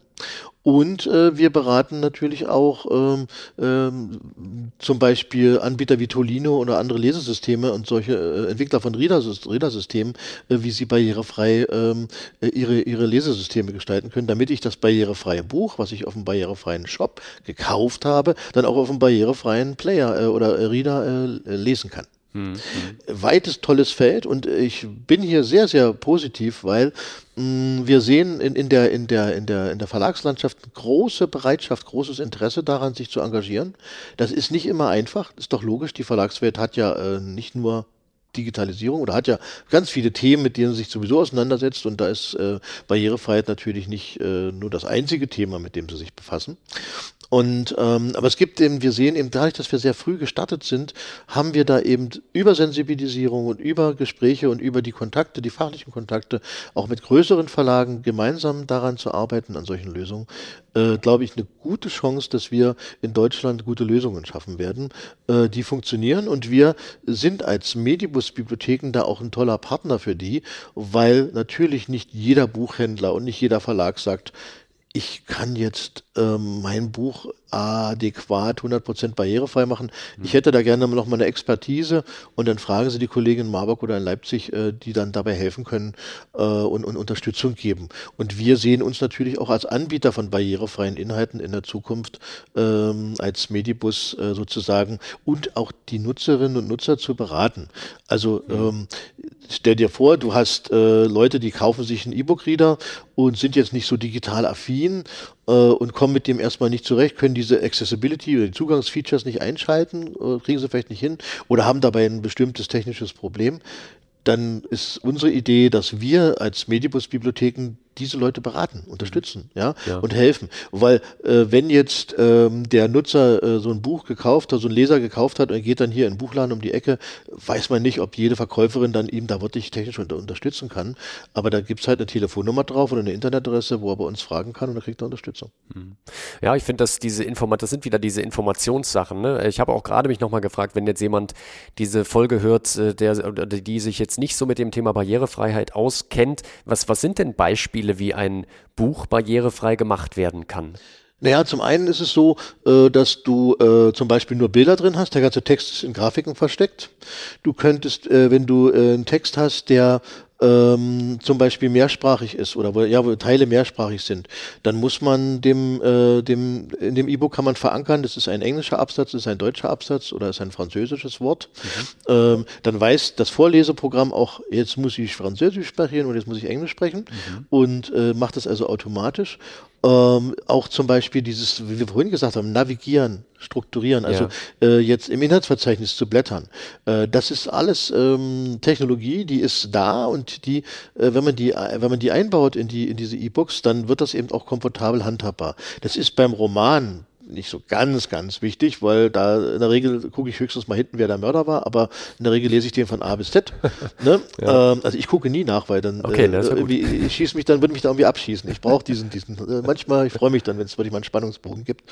Und äh, wir beraten natürlich auch ähm, ähm, zum Beispiel Anbieter wie Tolino oder andere Lesesysteme und solche äh, Entwickler von Reader-Systemen, äh, wie sie barrierefrei ähm, äh, ihre, ihre Lesesysteme gestalten können, damit ich das barrierefreie Buch, was ich auf dem barrierefreien Shop gekauft habe, dann auch auf dem barrierefreien Player äh, oder Reader äh, lesen kann. Mhm. Weites, tolles Feld und ich bin hier sehr, sehr positiv, weil mh, mm, wir sehen in, in, der, in, der, in, der, in der Verlagslandschaft große Bereitschaft, großes Interesse daran, sich zu engagieren. Das ist nicht immer einfach, ist doch logisch. Die Verlagswelt hat ja äh, nicht nur Digitalisierung oder hat ja ganz viele Themen, mit denen sie sich sowieso auseinandersetzt und da ist äh, Barrierefreiheit natürlich nicht äh, nur das einzige Thema, mit dem sie sich befassen. Und ähm, aber es gibt eben, wir sehen eben dadurch, dass wir sehr früh gestartet sind, haben wir da eben über Sensibilisierung und über Gespräche und über die Kontakte, die fachlichen Kontakte, auch mit größeren Verlagen gemeinsam daran zu arbeiten an solchen Lösungen, äh, glaube ich, eine gute Chance, dass wir in Deutschland gute Lösungen schaffen werden, äh, die funktionieren. Und wir sind als Medibus-Bibliotheken da auch ein toller Partner für die, weil natürlich nicht jeder Buchhändler und nicht jeder Verlag sagt, ich kann jetzt ähm, mein Buch adäquat 100% barrierefrei machen. Ich hätte da gerne noch mal eine Expertise und dann fragen Sie die Kollegen in Marburg oder in Leipzig, äh, die dann dabei helfen können äh, und, und, Unterstützung geben. Und wir sehen uns natürlich auch als Anbieter von barrierefreien Inhalten in der Zukunft ähm, als Medibus äh, sozusagen und auch die Nutzerinnen und Nutzer zu beraten. Also ähm, stell dir vor, du hast äh, Leute, die kaufen sich einen E-Book-Reader und sind jetzt nicht so digital affin äh, und kommen mit dem erstmal nicht zurecht, können diese Accessibility oder die Zugangsfeatures nicht einschalten, äh, kriegen sie vielleicht nicht hin oder haben dabei ein bestimmtes technisches Problem, dann ist unsere Idee, dass wir als Medibus-Bibliotheken diese Leute beraten, unterstützen, ja, ja. und helfen. Weil äh, wenn jetzt ähm, der Nutzer äh, so ein Buch gekauft hat, so ein Leser gekauft hat und er geht dann hier in den Buchladen um die Ecke, weiß man nicht, ob jede Verkäuferin dann ihm da wirklich technisch unter unterstützen kann. Aber da gibt's halt eine Telefonnummer drauf oder eine Internetadresse, wo er bei uns fragen kann und dann kriegt er Unterstützung. Hm. Ja, ich finde, dass diese Informat das sind wieder diese Informationssachen. Ne? Ich habe auch gerade mich nochmal gefragt, wenn jetzt jemand diese Folge hört, äh, der, die sich jetzt nicht so mit dem Thema Barrierefreiheit auskennt, was, was sind denn Beispiele? Wie ein Buch barrierefrei gemacht werden kann? Naja, zum einen ist es so, äh, dass du äh, zum Beispiel nur Bilder drin hast, der ganze Text ist in Grafiken versteckt. Du könntest, äh, wenn du einen Text hast, der ähm, zum Beispiel mehrsprachig ist oder wo, ja, wo Teile mehrsprachig sind, dann muss man dem, äh, dem in dem E-Book kann man verankern, das ist ein englischer Absatz, das ist ein deutscher Absatz oder ist ein französisches Wort. Mhm. Ähm, dann weiß das Vorleseprogramm auch, jetzt muss ich Französisch sprechen und jetzt muss ich Englisch sprechen mhm. und äh, macht das also automatisch. Ähm, auch zum Beispiel dieses, wie wir vorhin gesagt haben, navigieren, strukturieren, also ja. äh, jetzt im Inhaltsverzeichnis zu blättern. Äh, das ist alles ähm, Technologie, die ist da und die, äh, wenn man die, wenn man die einbaut in die in diese E-Books, dann wird das eben auch komfortabel handhabbar. Das ist beim Roman nicht so ganz, ganz wichtig, weil da in der Regel gucke ich höchstens mal hinten, wer der Mörder war, aber in der Regel lese ich den von A bis Z. ne? ja. ähm, also ich gucke nie nach, weil dann okay, äh, irgendwie, ich schieße mich dann, würde mich da irgendwie abschießen. Ich brauche diesen, diesen, äh, manchmal, ich freue mich dann, wenn es wirklich mal einen Spannungsbogen gibt.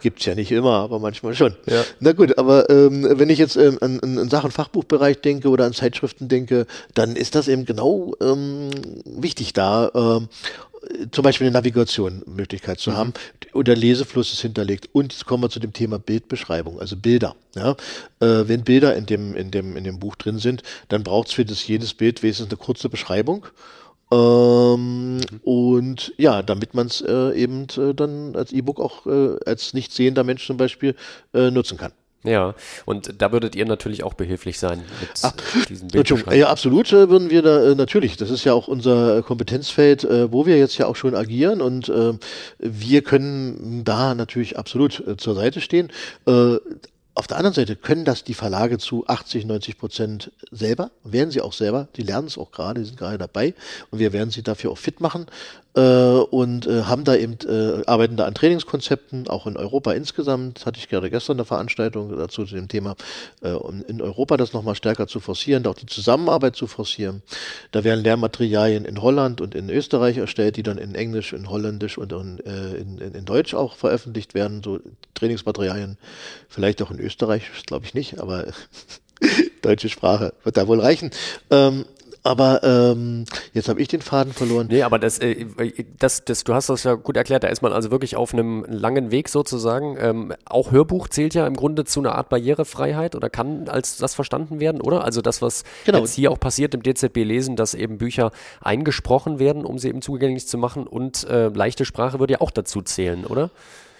Gibt's ja nicht immer, aber manchmal schon. Ja. Na gut, aber ähm, wenn ich jetzt ähm, an, an, Sachen Fachbuchbereich denke oder an Zeitschriften denke, dann ist das eben genau ähm, wichtig da. Zum Beispiel eine Navigation-Möglichkeit zu mhm. haben und der Lesefluss ist hinterlegt. Und jetzt kommen wir zu dem Thema Bildbeschreibung, also Bilder. Ja? Äh, wenn Bilder in dem, in, dem, in dem Buch drin sind, dann braucht es für das jedes Bild wesentlich eine kurze Beschreibung. Ähm, mhm. Und ja, damit man es äh, eben äh, dann als E-Book auch äh, als nicht sehender Mensch zum Beispiel äh, nutzen kann. Ja, und da würdet ihr natürlich auch behilflich sein mit Ach, diesen Bildbeschreibungen. Ja, absolut äh, würden wir da äh, natürlich. Das ist ja auch unser Kompetenzfeld, äh, wo wir jetzt ja auch schon agieren und äh, wir können da natürlich absolut äh, zur Seite stehen. Äh, auf der anderen Seite können das die Verlage zu 80, 90 Prozent selber, werden sie auch selber, die lernen es auch gerade, die sind gerade dabei und wir werden sie dafür auch fit machen äh, und äh, haben da eben, äh, arbeiten da an Trainingskonzepten, auch in Europa insgesamt, hatte ich gerade gestern eine Veranstaltung dazu zu dem Thema, äh, um in Europa das nochmal stärker zu forcieren, auch die Zusammenarbeit zu forcieren. Da werden Lehrmaterialien in Holland und in Österreich erstellt, die dann in Englisch, in Holländisch und in, äh, in, in Deutsch auch veröffentlicht werden, so Trainingsmaterialien, vielleicht auch in Österreich, glaube ich nicht, aber deutsche Sprache wird da wohl reichen. Ähm, aber ähm, jetzt habe ich den Faden verloren. Nee, aber das, äh, das, das, du hast das ja gut erklärt, da ist man also wirklich auf einem langen Weg sozusagen. Ähm, auch Hörbuch zählt ja im Grunde zu einer Art Barrierefreiheit oder kann als das verstanden werden, oder? Also das, was genau. jetzt hier auch passiert im DZB lesen, dass eben Bücher eingesprochen werden, um sie eben zugänglich zu machen und äh, leichte Sprache würde ja auch dazu zählen, oder?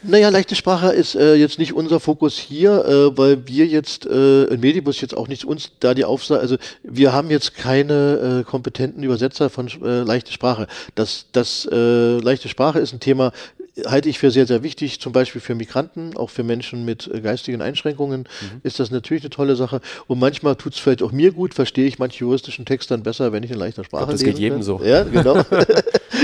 Naja, leichte Sprache ist äh, jetzt nicht unser Fokus hier, äh, weil wir jetzt äh, in Medibus jetzt auch nicht uns da die Aufsage, also wir haben jetzt keine äh, kompetenten Übersetzer von äh, leichte Sprache. Das, das äh, leichte Sprache ist ein Thema, halte ich für sehr, sehr wichtig, zum Beispiel für Migranten, auch für Menschen mit äh, geistigen Einschränkungen mhm. ist das natürlich eine tolle Sache. Und manchmal tut es vielleicht auch mir gut, verstehe ich manche juristischen Texte dann besser, wenn ich in leichter Sprache lese. Das geht jedem so. Ja, genau.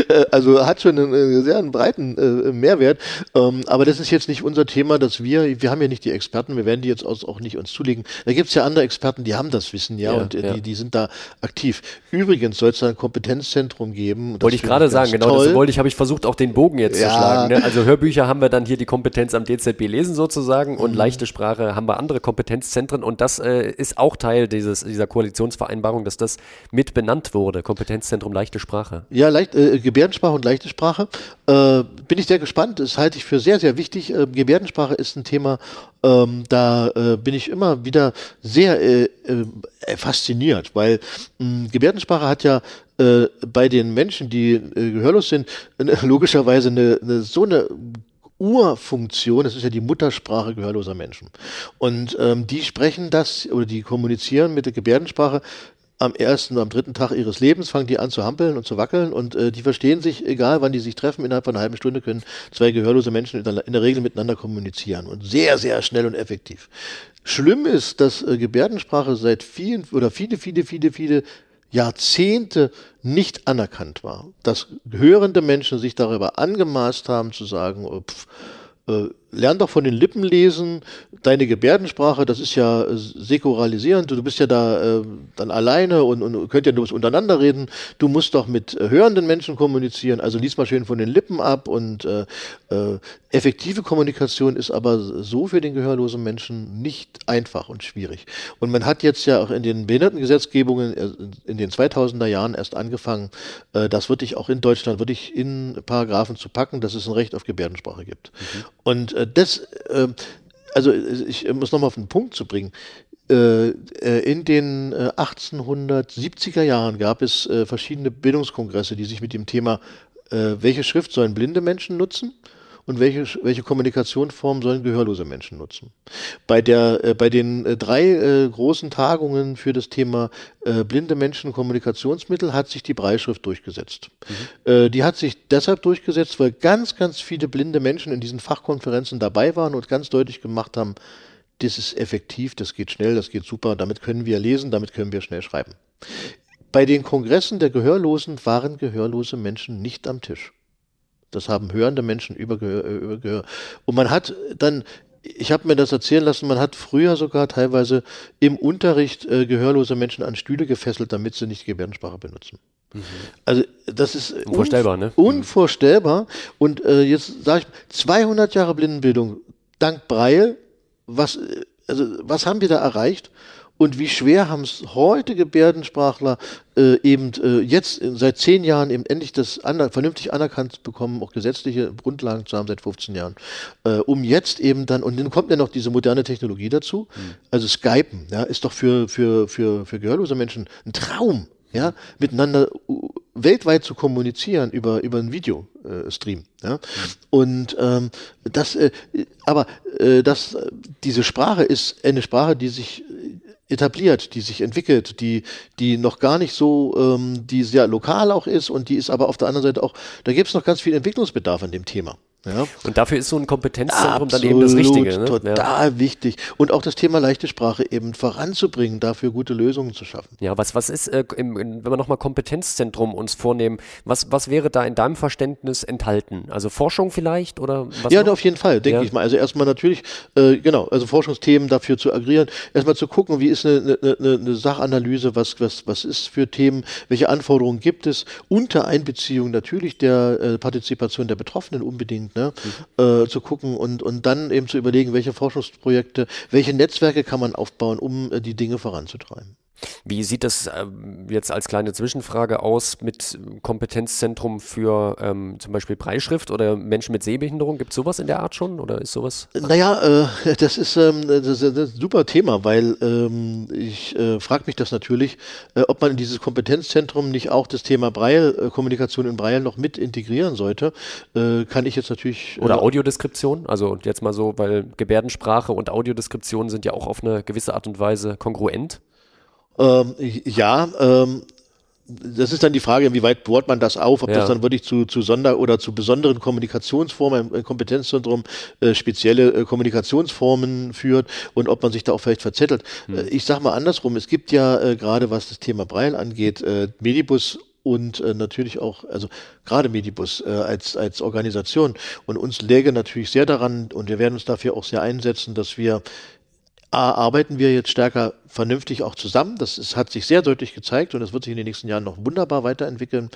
Äh, also hat schon einen, einen sehr einen breiten äh, Mehrwert. Ähm, aber das ist jetzt nicht unser Thema, dass wir, wir haben ja nicht die Experten, wir werden die jetzt auch nicht uns zulegen. Da gibt es ja andere Experten, die haben das Wissen, ja, ja und äh, ja. Die, die sind da aktiv. Übrigens soll es da ein Kompetenzzentrum geben. Wollte ich gerade sagen, genau, toll. das wollte ich, habe ich versucht, auch den Bogen jetzt ja. zu schlagen. Ne? Also Hörbücher haben wir dann hier die Kompetenz am DZB lesen sozusagen und mhm. leichte Sprache haben wir andere Kompetenzzentren und das äh, ist auch Teil dieses, dieser Koalitionsvereinbarung, dass das mit benannt wurde, Kompetenzzentrum leichte Sprache. Ja, leicht, äh, Gebärdensprache und leichte Sprache. Äh, bin ich sehr gespannt, das halte ich für sehr, sehr wichtig. Äh, Gebärdensprache ist ein Thema, ähm, da äh, bin ich immer wieder sehr äh, äh, fasziniert, weil mh, Gebärdensprache hat ja äh, bei den Menschen, die äh, gehörlos sind, logischerweise eine, eine so eine Urfunktion, das ist ja die Muttersprache gehörloser Menschen. Und ähm, die sprechen das oder die kommunizieren mit der Gebärdensprache am ersten oder am dritten Tag ihres Lebens fangen die an zu hampeln und zu wackeln und äh, die verstehen sich, egal wann die sich treffen, innerhalb von einer halben Stunde können zwei gehörlose Menschen in der Regel miteinander kommunizieren und sehr, sehr schnell und effektiv. Schlimm ist, dass äh, Gebärdensprache seit vielen oder viele, viele, viele, viele Jahrzehnte nicht anerkannt war. Dass hörende Menschen sich darüber angemaßt haben zu sagen, oh, pff, äh, lern doch von den Lippen lesen, deine Gebärdensprache, das ist ja äh, säkuralisierend, du bist ja da äh, dann alleine und, und könnt ja nur untereinander reden, du musst doch mit äh, hörenden Menschen kommunizieren, also lies mal schön von den Lippen ab und äh, äh, effektive Kommunikation ist aber so für den gehörlosen Menschen nicht einfach und schwierig. Und man hat jetzt ja auch in den Behindertengesetzgebungen äh, in den 2000er Jahren erst angefangen, äh, das wirklich auch in Deutschland wirklich in Paragraphen zu packen, dass es ein Recht auf Gebärdensprache gibt. Mhm. Und äh, das, äh, also ich muss nochmal auf den Punkt zu bringen. Äh, äh, in den 1870er Jahren gab es verschiedene Bildungskongresse, die sich mit dem Thema, welche Schrift sollen blinde Menschen nutzen? Und welche, welche Kommunikationsformen sollen gehörlose Menschen nutzen. Bei, der, äh, bei den äh, drei äh, großen Tagungen für das Thema äh, blinde Menschen Kommunikationsmittel hat sich die Breitschrift durchgesetzt. Mhm. Äh, die hat sich deshalb durchgesetzt, weil ganz, ganz viele blinde Menschen in diesen Fachkonferenzen dabei waren und ganz deutlich gemacht haben, das ist effektiv, das geht schnell, das geht super, damit können wir lesen, damit können wir schnell schreiben. Bei den Kongressen der Gehörlosen waren gehörlose Menschen nicht am Tisch. Das haben hörende Menschen über Gehör. Über Gehör. Und man hat dann ich habe mir das erzählen lassen, man hat früher sogar teilweise im Unterricht äh, gehörlose Menschen an Stühle gefesselt, damit sie nicht Gebärdensprache benutzen. Mhm. Also das ist unvorstellbar, ne? Unvorstellbar. Und äh, jetzt sage ich, 200 Jahre Blindenbildung dank Breil. Was, also was haben wir da erreicht? Und wie schwer haben es heute Gebärdensprachler äh, eben äh, jetzt seit zehn Jahren eben endlich das aner vernünftig anerkannt bekommen, auch gesetzliche Grundlagen zu haben seit 15 Jahren, äh, um jetzt eben dann, und dann kommt ja noch diese moderne Technologie dazu, mhm. also Skypen, ja, ist doch für, für, für, für gehörlose Menschen ein Traum, ja, miteinander weltweit zu kommunizieren über, über einen Videostream. Äh, ja? Und ähm, das, äh, aber äh, das, diese Sprache ist eine Sprache, die sich etabliert, die sich entwickelt, die, die noch gar nicht so, ähm, die sehr lokal auch ist und die ist aber auf der anderen Seite auch, da gibt es noch ganz viel Entwicklungsbedarf an dem Thema. Ja. Und dafür ist so ein Kompetenzzentrum Absolut, dann eben das Richtige. Ne? Total ja. wichtig. Und auch das Thema leichte Sprache eben voranzubringen, dafür gute Lösungen zu schaffen. Ja, was, was ist, äh, im, wenn wir nochmal Kompetenzzentrum uns vornehmen, was, was wäre da in deinem Verständnis enthalten? Also Forschung vielleicht oder was? Ja, auf jeden Fall, denke ja. ich mal. Also erstmal natürlich, äh, genau, also Forschungsthemen dafür zu aggregieren, erstmal zu gucken, wie ist eine, eine, eine, eine Sachanalyse, was, was, was ist für Themen, welche Anforderungen gibt es, unter Einbeziehung natürlich der äh, Partizipation der Betroffenen unbedingt ne? Mhm. Äh, zu gucken und, und dann eben zu überlegen, welche Forschungsprojekte, welche Netzwerke kann man aufbauen, um äh, die Dinge voranzutreiben. Wie sieht das äh, jetzt als kleine Zwischenfrage aus mit Kompetenzzentrum für ähm, zum Beispiel Breitschrift oder Menschen mit Sehbehinderung? Gibt es sowas in der Art schon oder ist sowas? Naja, äh, das, ist, ähm, das, ist, ein super Thema, weil ähm, ich äh, frage mich das natürlich, äh, ob man in dieses Kompetenzzentrum nicht auch das Thema Breil, äh, Kommunikation in Breil noch mit integrieren sollte. Äh, kann ich jetzt natürlich. oder Audiodeskription, also jetzt mal so, weil Gebärdensprache und Audiodeskription sind ja auch auf eine gewisse Art und Weise kongruent. Ähm, ja, ähm, das ist dann die Frage, wie weit bohrt man das auf, ob ja. das dann wirklich zu, zu Sonder- oder zu besonderen Kommunikationsformen im Kompetenzzentrum äh, spezielle äh, Kommunikationsformen führt und ob man sich da auch vielleicht verzettelt. Hm. Äh, ich sage mal andersrum, es gibt ja äh, gerade was das Thema Breil angeht, äh, Medibus und äh, natürlich auch, also gerade Medibus äh, als, als Organisation. Und uns läge natürlich sehr daran, und wir werden uns dafür auch sehr einsetzen, dass wir A, arbeiten wir jetzt stärker vernünftig auch zusammen. Das ist, hat sich sehr deutlich gezeigt und das wird sich in den nächsten Jahren noch wunderbar weiterentwickeln.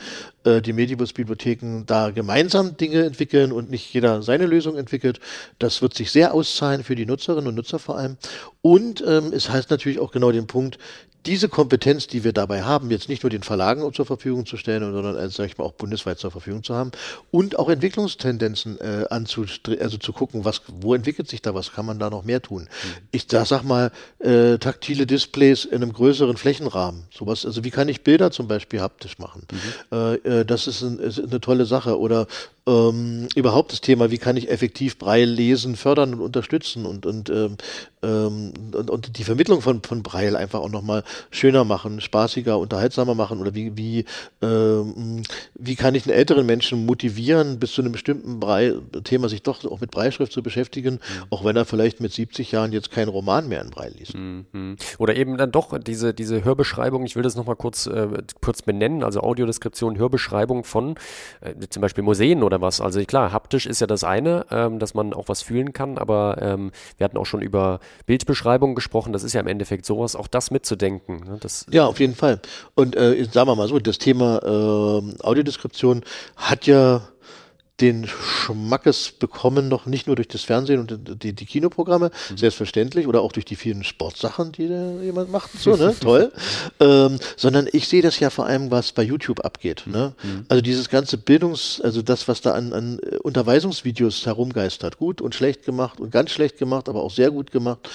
Äh, die Medibus-Bibliotheken da gemeinsam Dinge entwickeln und nicht jeder seine Lösung entwickelt. Das wird sich sehr auszahlen für die Nutzerinnen und Nutzer vor allem. Und ähm, es heißt natürlich auch genau den Punkt, diese Kompetenz, die wir dabei haben, jetzt nicht nur den Verlagen zur Verfügung zu stellen, sondern als, sag ich mal, auch bundesweit zur Verfügung zu haben und auch Entwicklungstendenzen äh, anzustreben, also zu gucken, was, wo entwickelt sich da was, kann man da noch mehr tun? Mhm. Ich da sag mal, äh, taktile Displays in einem größeren Flächenrahmen, sowas, also wie kann ich Bilder zum Beispiel haptisch machen? Mhm. Äh, äh das ist, ein, ist eine tolle Sache oder ähm, überhaupt das Thema, wie kann ich effektiv Braille lesen, fördern und unterstützen und, und, ähm, ähm, und, und, die Vermittlung von, von Braille einfach auch nochmal schöner machen, spaßiger, unterhaltsamer machen oder wie, wie, ähm, wie kann ich einen älteren Menschen motivieren, bis zu einem bestimmten Thema sich doch auch mit Breilschrift zu beschäftigen, mhm. auch wenn er vielleicht mit 70 Jahren jetzt keinen Roman mehr in Braille liest. Mhm. Oder eben dann doch diese, diese Hörbeschreibung, ich will das nochmal kurz, äh, kurz benennen, also Audiodeskription, Hörbeschreibung von äh, zum Beispiel Museen oder was. Also klar, haptisch ist ja das eine, ähm, dass man auch was fühlen kann, aber ähm, wir hatten auch schon über Bildbeschreibung gesprochen, das ist ja im Endeffekt sowas, auch das mitzudenken. Ne? Das, ja, auf jeden Fall. Und äh, sagen wir mal so, das Thema äh, Audiodeskription hat ja den Schmackes bekommen, noch nicht nur durch das Fernsehen und die, die Kinoprogramme, mhm. selbstverständlich, oder auch durch die vielen Sportsachen, die da jemand macht, so, ne? Toll. Ähm, sondern ich sehe das ja vor allem, was bei YouTube abgeht. Ne? Mhm. Also dieses ganze Bildungs-, also das, was da an, an Unterweisungsvideos herumgeistert, gut und schlecht gemacht und ganz schlecht gemacht, aber auch sehr gut gemacht.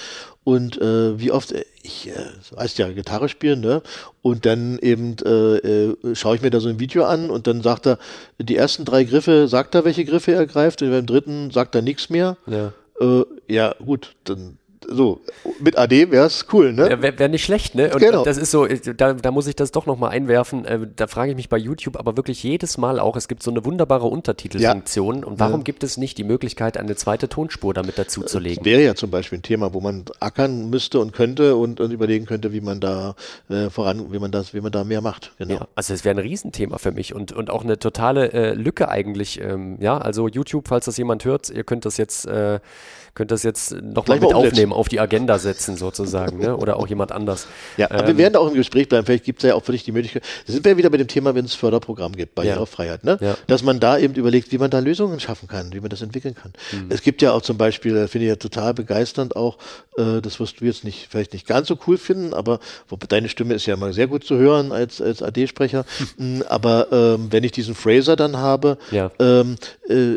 Und äh, wie oft, äh, ich äh, weiß ja, Gitarre spielen, ne? Und dann eben äh, äh, schaue ich mir da so ein Video an und dann sagt er, die ersten drei Griffe, sagt er, welche Griffe er greift, und beim dritten sagt er nichts mehr. Ja. Äh, ja, gut, dann so, mit AD wäre es cool, ne? Wäre wär nicht schlecht, ne? Und genau. das ist so, da, da muss ich das doch nochmal einwerfen. Äh, da frage ich mich bei YouTube aber wirklich jedes Mal auch, es gibt so eine wunderbare Untertitelfunktion. Ja. Und warum ja. gibt es nicht die Möglichkeit, eine zweite Tonspur damit dazuzulegen? Wäre ja zum Beispiel ein Thema, wo man ackern müsste und könnte und, und überlegen könnte, wie man da äh, voran, wie man das, wie man da mehr macht. Genau. Ja, also es wäre ein Riesenthema für mich und, und auch eine totale äh, Lücke eigentlich. Ähm, ja, also YouTube, falls das jemand hört, ihr könnt das jetzt äh, könnt das jetzt nochmal mit aufnehmen, auf die Agenda setzen sozusagen, ne? oder auch jemand anders. Ja, aber ähm, wir werden auch im Gespräch bleiben. Vielleicht gibt es ja auch für dich die Möglichkeit. Da sind wir wieder bei dem Thema, wenn es Förderprogramm gibt, Barrierefreiheit, ja. ne? Ja. dass man da eben überlegt, wie man da Lösungen schaffen kann, wie man das entwickeln kann. Mhm. Es gibt ja auch zum Beispiel, äh, finde ich ja total begeisternd auch, äh, das wirst du jetzt nicht, vielleicht nicht ganz so cool finden, aber deine Stimme ist ja immer sehr gut zu hören als, als AD-Sprecher. Hm. aber ähm, wenn ich diesen Fraser dann habe, ja. ähm, äh,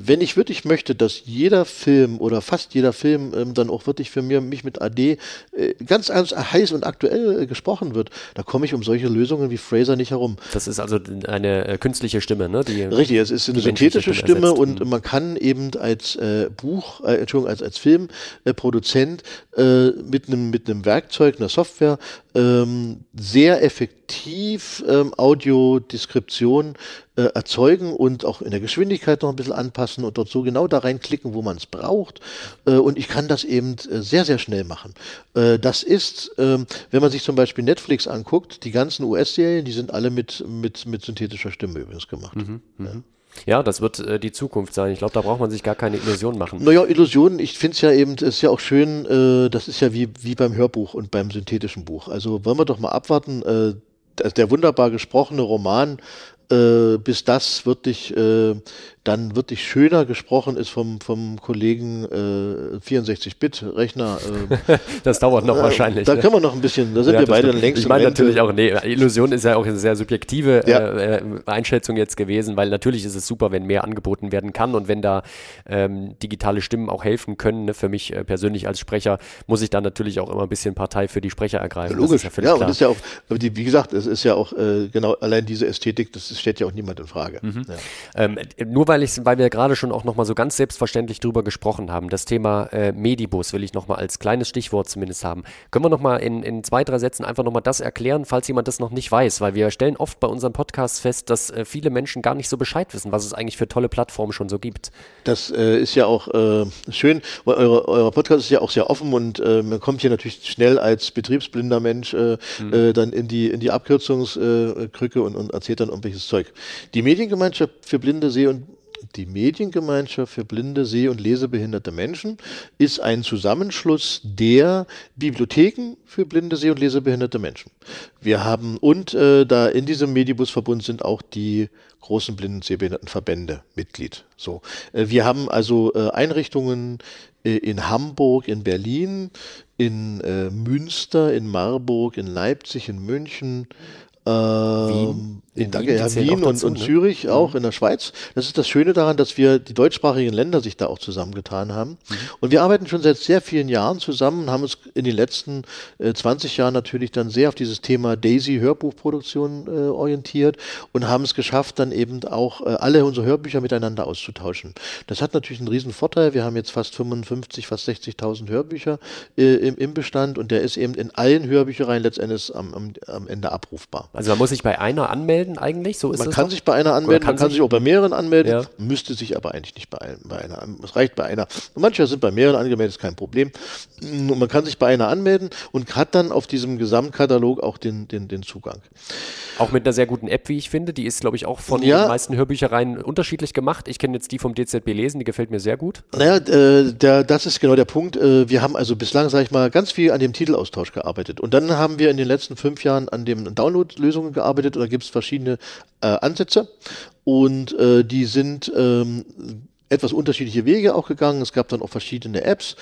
wenn ich wirklich möchte, dass jeder Film oder fast jeder Film ähm, dann auch wirklich für mir, mich mit AD äh, ganz, ganz heiß und aktuell äh, gesprochen wird, da komme ich um solche Lösungen wie Fraser nicht herum. Das ist also eine äh, künstliche Stimme, ne? Die, Richtig, es ist eine synthetische Stimme, Stimme und mhm. man kann eben als äh, Buch, äh, Entschuldigung, als, als Filmproduzent äh, mit einem mit einem Werkzeug, einer Software ähm, sehr effektiv ähm, Audiodeskription äh, erzeugen und auch in der Geschwindigkeit noch ein bisschen anpassen und dort so genau da reinklicken, wo man es braucht. Äh, und ich kann das eben äh, sehr, sehr schnell machen. Äh, das ist, ähm, wenn man sich zum Beispiel Netflix anguckt, die ganzen US-Serien, die sind alle mit, mit, mit synthetischer Stimme übrigens gemacht. Mhm, ja. Mhm. Ja, das wird äh, die Zukunft sein. Ich glaube, da braucht man sich gar keine Illusion machen. Naja, Illusionen, ich finde es ja eben, ist ja auch schön, äh, das ist ja wie, wie beim Hörbuch und beim synthetischen Buch. Also wollen wir doch mal abwarten. Äh, der wunderbar gesprochene Roman äh, bis das wirklich äh, dann wirklich schöner gesprochen ist vom, vom Kollegen äh, 64-Bit-Rechner. Äh, das dauert noch äh, wahrscheinlich. Da ne? können wir noch ein bisschen, da sind ja, wir beide stimmt. längst. Ich meine natürlich auch, nee, Illusion ist ja auch eine sehr subjektive ja. äh, Einschätzung jetzt gewesen, weil natürlich ist es super, wenn mehr angeboten werden kann und wenn da ähm, digitale Stimmen auch helfen können. Ne? Für mich äh, persönlich als Sprecher muss ich dann natürlich auch immer ein bisschen Partei für die Sprecher ergreifen. Ja, logisch, ja, ja und das ist ja auch, wie gesagt, es ist ja auch äh, genau allein diese Ästhetik, das steht ja auch niemand in Frage. Mhm. Ähm, nur weil weil, ich, weil wir gerade schon auch nochmal so ganz selbstverständlich drüber gesprochen haben, das Thema äh, Medibus will ich nochmal als kleines Stichwort zumindest haben. Können wir nochmal in, in zwei, drei Sätzen einfach nochmal das erklären, falls jemand das noch nicht weiß? Weil wir stellen oft bei unserem Podcast fest, dass äh, viele Menschen gar nicht so Bescheid wissen, was es eigentlich für tolle Plattformen schon so gibt. Das äh, ist ja auch äh, schön, weil eure, euer Podcast ist ja auch sehr offen und äh, man kommt hier natürlich schnell als betriebsblinder Mensch mhm. dann in die, in die Abkürzungskrücke und, und erzählt dann irgendwelches Zeug. Die Mediengemeinschaft für Blinde, Seh- und die Mediengemeinschaft für blinde, seh- und lesebehinderte Menschen ist ein Zusammenschluss der Bibliotheken für blinde, seh- und lesebehinderte Menschen. Wir haben und äh, da in diesem Medibus-Verbund sind auch die großen blinden, sehbehinderten Verbände Mitglied. So, äh, wir haben also äh, Einrichtungen äh, in Hamburg, in Berlin, in äh, Münster, in Marburg, in Leipzig, in München, Wien. In, Wien, ja, Wien und, dazu, und ne? Zürich mhm. auch in der Schweiz. Das ist das Schöne daran, dass wir die deutschsprachigen Länder sich da auch zusammengetan haben. Mhm. Und wir arbeiten schon seit sehr vielen Jahren zusammen, haben uns in den letzten äh, 20 Jahren natürlich dann sehr auf dieses Thema Daisy Hörbuchproduktion äh, orientiert und haben es geschafft, dann eben auch äh, alle unsere Hörbücher miteinander auszutauschen. Das hat natürlich einen riesen Vorteil. Wir haben jetzt fast 55, fast 60.000 Hörbücher äh, im, im, Bestand und der ist eben in allen Hörbüchereien letztendlich am, am, am Ende abrufbar. Also man muss sich bei einer anmelden eigentlich, so ist Man kann doch? sich bei einer anmelden, kann man kann sich, auch bei mehreren anmelden, ja. müsste sich aber eigentlich nicht bei, bei einer. Es reicht bei einer. Manche sind bei mehreren angemeldet, ist kein Problem. man kann sich bei einer anmelden und hat dann auf diesem Gesamtkatalog auch den, den, den Zugang. Auch mit einer sehr guten App, wie ich finde. Die ist, glaube ich, auch von ja. den meisten Hörbüchereien unterschiedlich gemacht. Ich kenne jetzt die vom DZB Lesen, die gefällt mir sehr gut. Naja, äh, der, das ist genau der Punkt. Äh, wir haben also bislang, sage ich mal, ganz viel an dem Titelaustausch gearbeitet. Und dann haben wir in den letzten fünf Jahren an dem Download Lösungen gearbeitet da gibt es verschiedene äh, Ansätze und äh, die sind ähm, etwas unterschiedliche Wege auch gegangen. Es gab dann auch verschiedene Apps.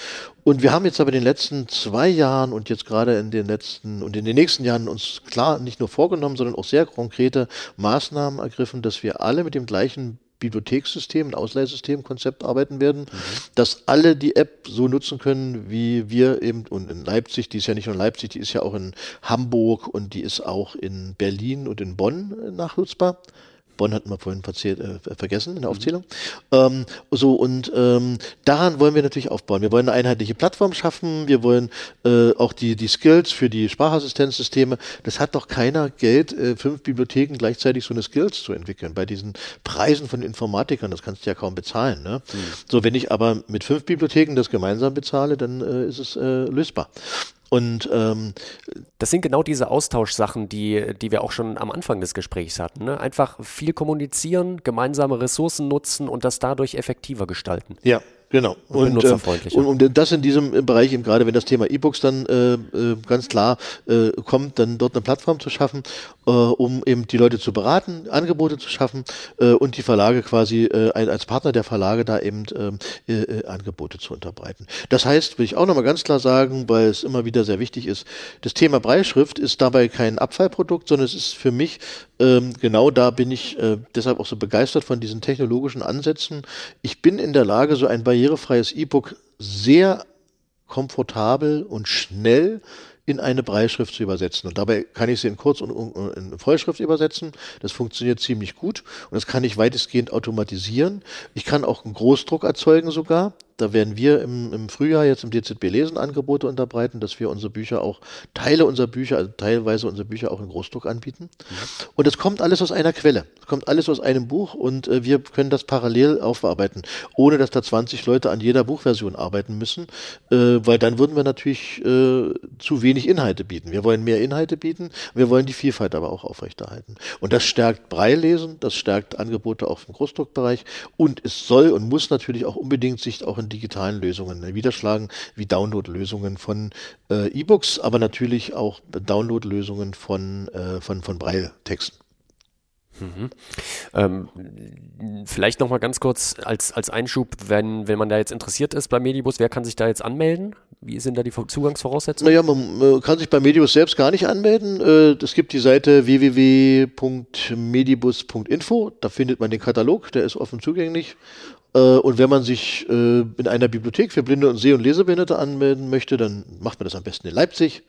Und wir haben jetzt aber in den letzten zwei Jahren und jetzt gerade in den letzten und in den nächsten Jahren uns klar nicht nur vorgenommen, sondern auch sehr konkrete Maßnahmen ergriffen, dass wir alle mit dem gleichen Bibliothekssystem, ein Ausleihsystem, Konzept arbeiten werden, mhm. dass alle die App so nutzen können, wie wir eben, und in Leipzig, die ist ja nicht nur in Leipzig, die ist ja auch in Hamburg und die ist auch in Berlin und in Bonn nachnutzbar. Bonn hatten wir vorhin verziert, äh, vergessen in der mhm. Aufzählung. Mhm. Ähm, so, und ähm, daran wollen wir natürlich aufbauen. Wir wollen eine einheitliche Plattform schaffen, wir wollen äh, auch die, die Skills für die Sprachassistenzsysteme. Das hat doch keiner Geld, äh, fünf Bibliotheken gleichzeitig so eine Skills zu entwickeln. Bei diesen Preisen von Informatikern, das kannst du ja kaum bezahlen. Ne? Mhm. So, wenn ich aber mit fünf Bibliotheken das gemeinsam bezahle, dann äh, ist es äh, lösbar. Und ähm, das sind genau diese Austauschsachen, die, die wir auch schon am Anfang des Gesprächs hatten. Ne? Einfach viel kommunizieren, gemeinsame Ressourcen nutzen und das dadurch effektiver gestalten. Ja, Genau. Und, und, äh, und, und, das in diesem Bereich, eben gerade wenn das Thema E-Books dann äh, äh, ganz klar äh, kommt, dann dort eine Plattform zu schaffen, äh, um eben die Leute zu beraten, Angebote zu schaffen äh, und die Verlage quasi äh, als Partner der Verlage da eben ähm, äh, äh, Angebote zu unterbreiten. Das heißt, will ich auch nochmal ganz klar sagen, weil es immer wieder sehr wichtig ist, das Thema Breitschrift ist dabei kein Abfallprodukt, sondern es ist für mich ähm, genau da bin ich äh, deshalb auch so begeistert von diesen technologischen Ansätzen. Ich bin in der Lage, so ein barrierefreies E-Book sehr komfortabel und schnell in eine Breitschrift zu übersetzen. Und dabei kann ich sie in Kurz- und in Vollschrift übersetzen. Das funktioniert ziemlich gut und das kann ich weitestgehend automatisieren. Ich kann auch einen Großdruck erzeugen sogar. Da werden wir im, im Frühjahr jetzt im DZB Lesen Angebote unterbreiten, dass wir unsere Bücher auch, Teile unserer Bücher, also teilweise unsere Bücher auch in Großdruck anbieten. Mhm. Und es kommt alles aus einer Quelle. Es kommt alles aus einem Buch und äh, wir können das parallel aufbearbeiten, ohne dass da 20 Leute an jeder Buchversion arbeiten müssen, äh, weil dann würden wir natürlich äh, zu wenig Inhalte bieten. Wir wollen mehr Inhalte bieten, wir wollen die Vielfalt aber auch aufrechterhalten. Und das stärkt Breilesen, das stärkt Angebote auch im Großdruckbereich und es soll und muss natürlich auch unbedingt sich auch in digitalen Lösungen niederschlagen, wie Download-Lösungen von äh, E-Books, aber natürlich auch Download-Lösungen von, äh, von, von Braille-Texten. Mhm. Ähm, vielleicht noch mal ganz kurz als, als Einschub, wenn, wenn man da jetzt interessiert ist bei Medibus, wer kann sich da jetzt anmelden? Wie sind da die Zugangsvoraussetzungen? Naja, man, man kann sich bei Medibus selbst gar nicht anmelden. Äh, es gibt die Seite www.medibus.info, da findet man den Katalog, der ist offen zugänglich. Äh, und wenn man sich äh, in einer Bibliothek für Blinde und Seh- und Lesebehinderte anmelden möchte, dann macht man das am besten in Leipzig.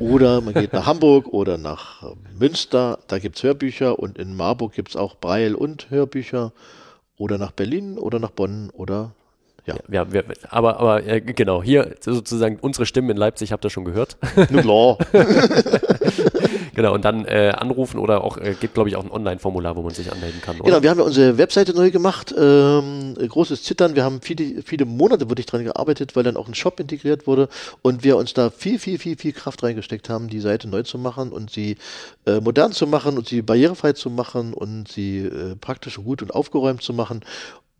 Oder man geht nach Hamburg oder nach Münster, da gibt es Hörbücher und in Marburg gibt es auch Breil und Hörbücher. Oder nach Berlin oder nach Bonn oder ja. ja wir, aber aber äh, genau, hier sozusagen unsere Stimmen in Leipzig habt ihr schon gehört. Nur klar. genau, und dann äh, anrufen oder auch, äh, gibt glaube ich auch ein Online-Formular, wo man sich anmelden kann. Oder? Genau, wir haben ja unsere Webseite neu gemacht. Ähm, großes Zittern. Wir haben viele, viele Monate wirklich dran gearbeitet, weil dann auch ein Shop integriert wurde und wir uns da viel, viel, viel, viel Kraft reingesteckt haben, die Seite neu zu machen und sie äh, modern zu machen und sie barrierefrei zu machen und sie äh, praktisch gut und aufgeräumt zu machen.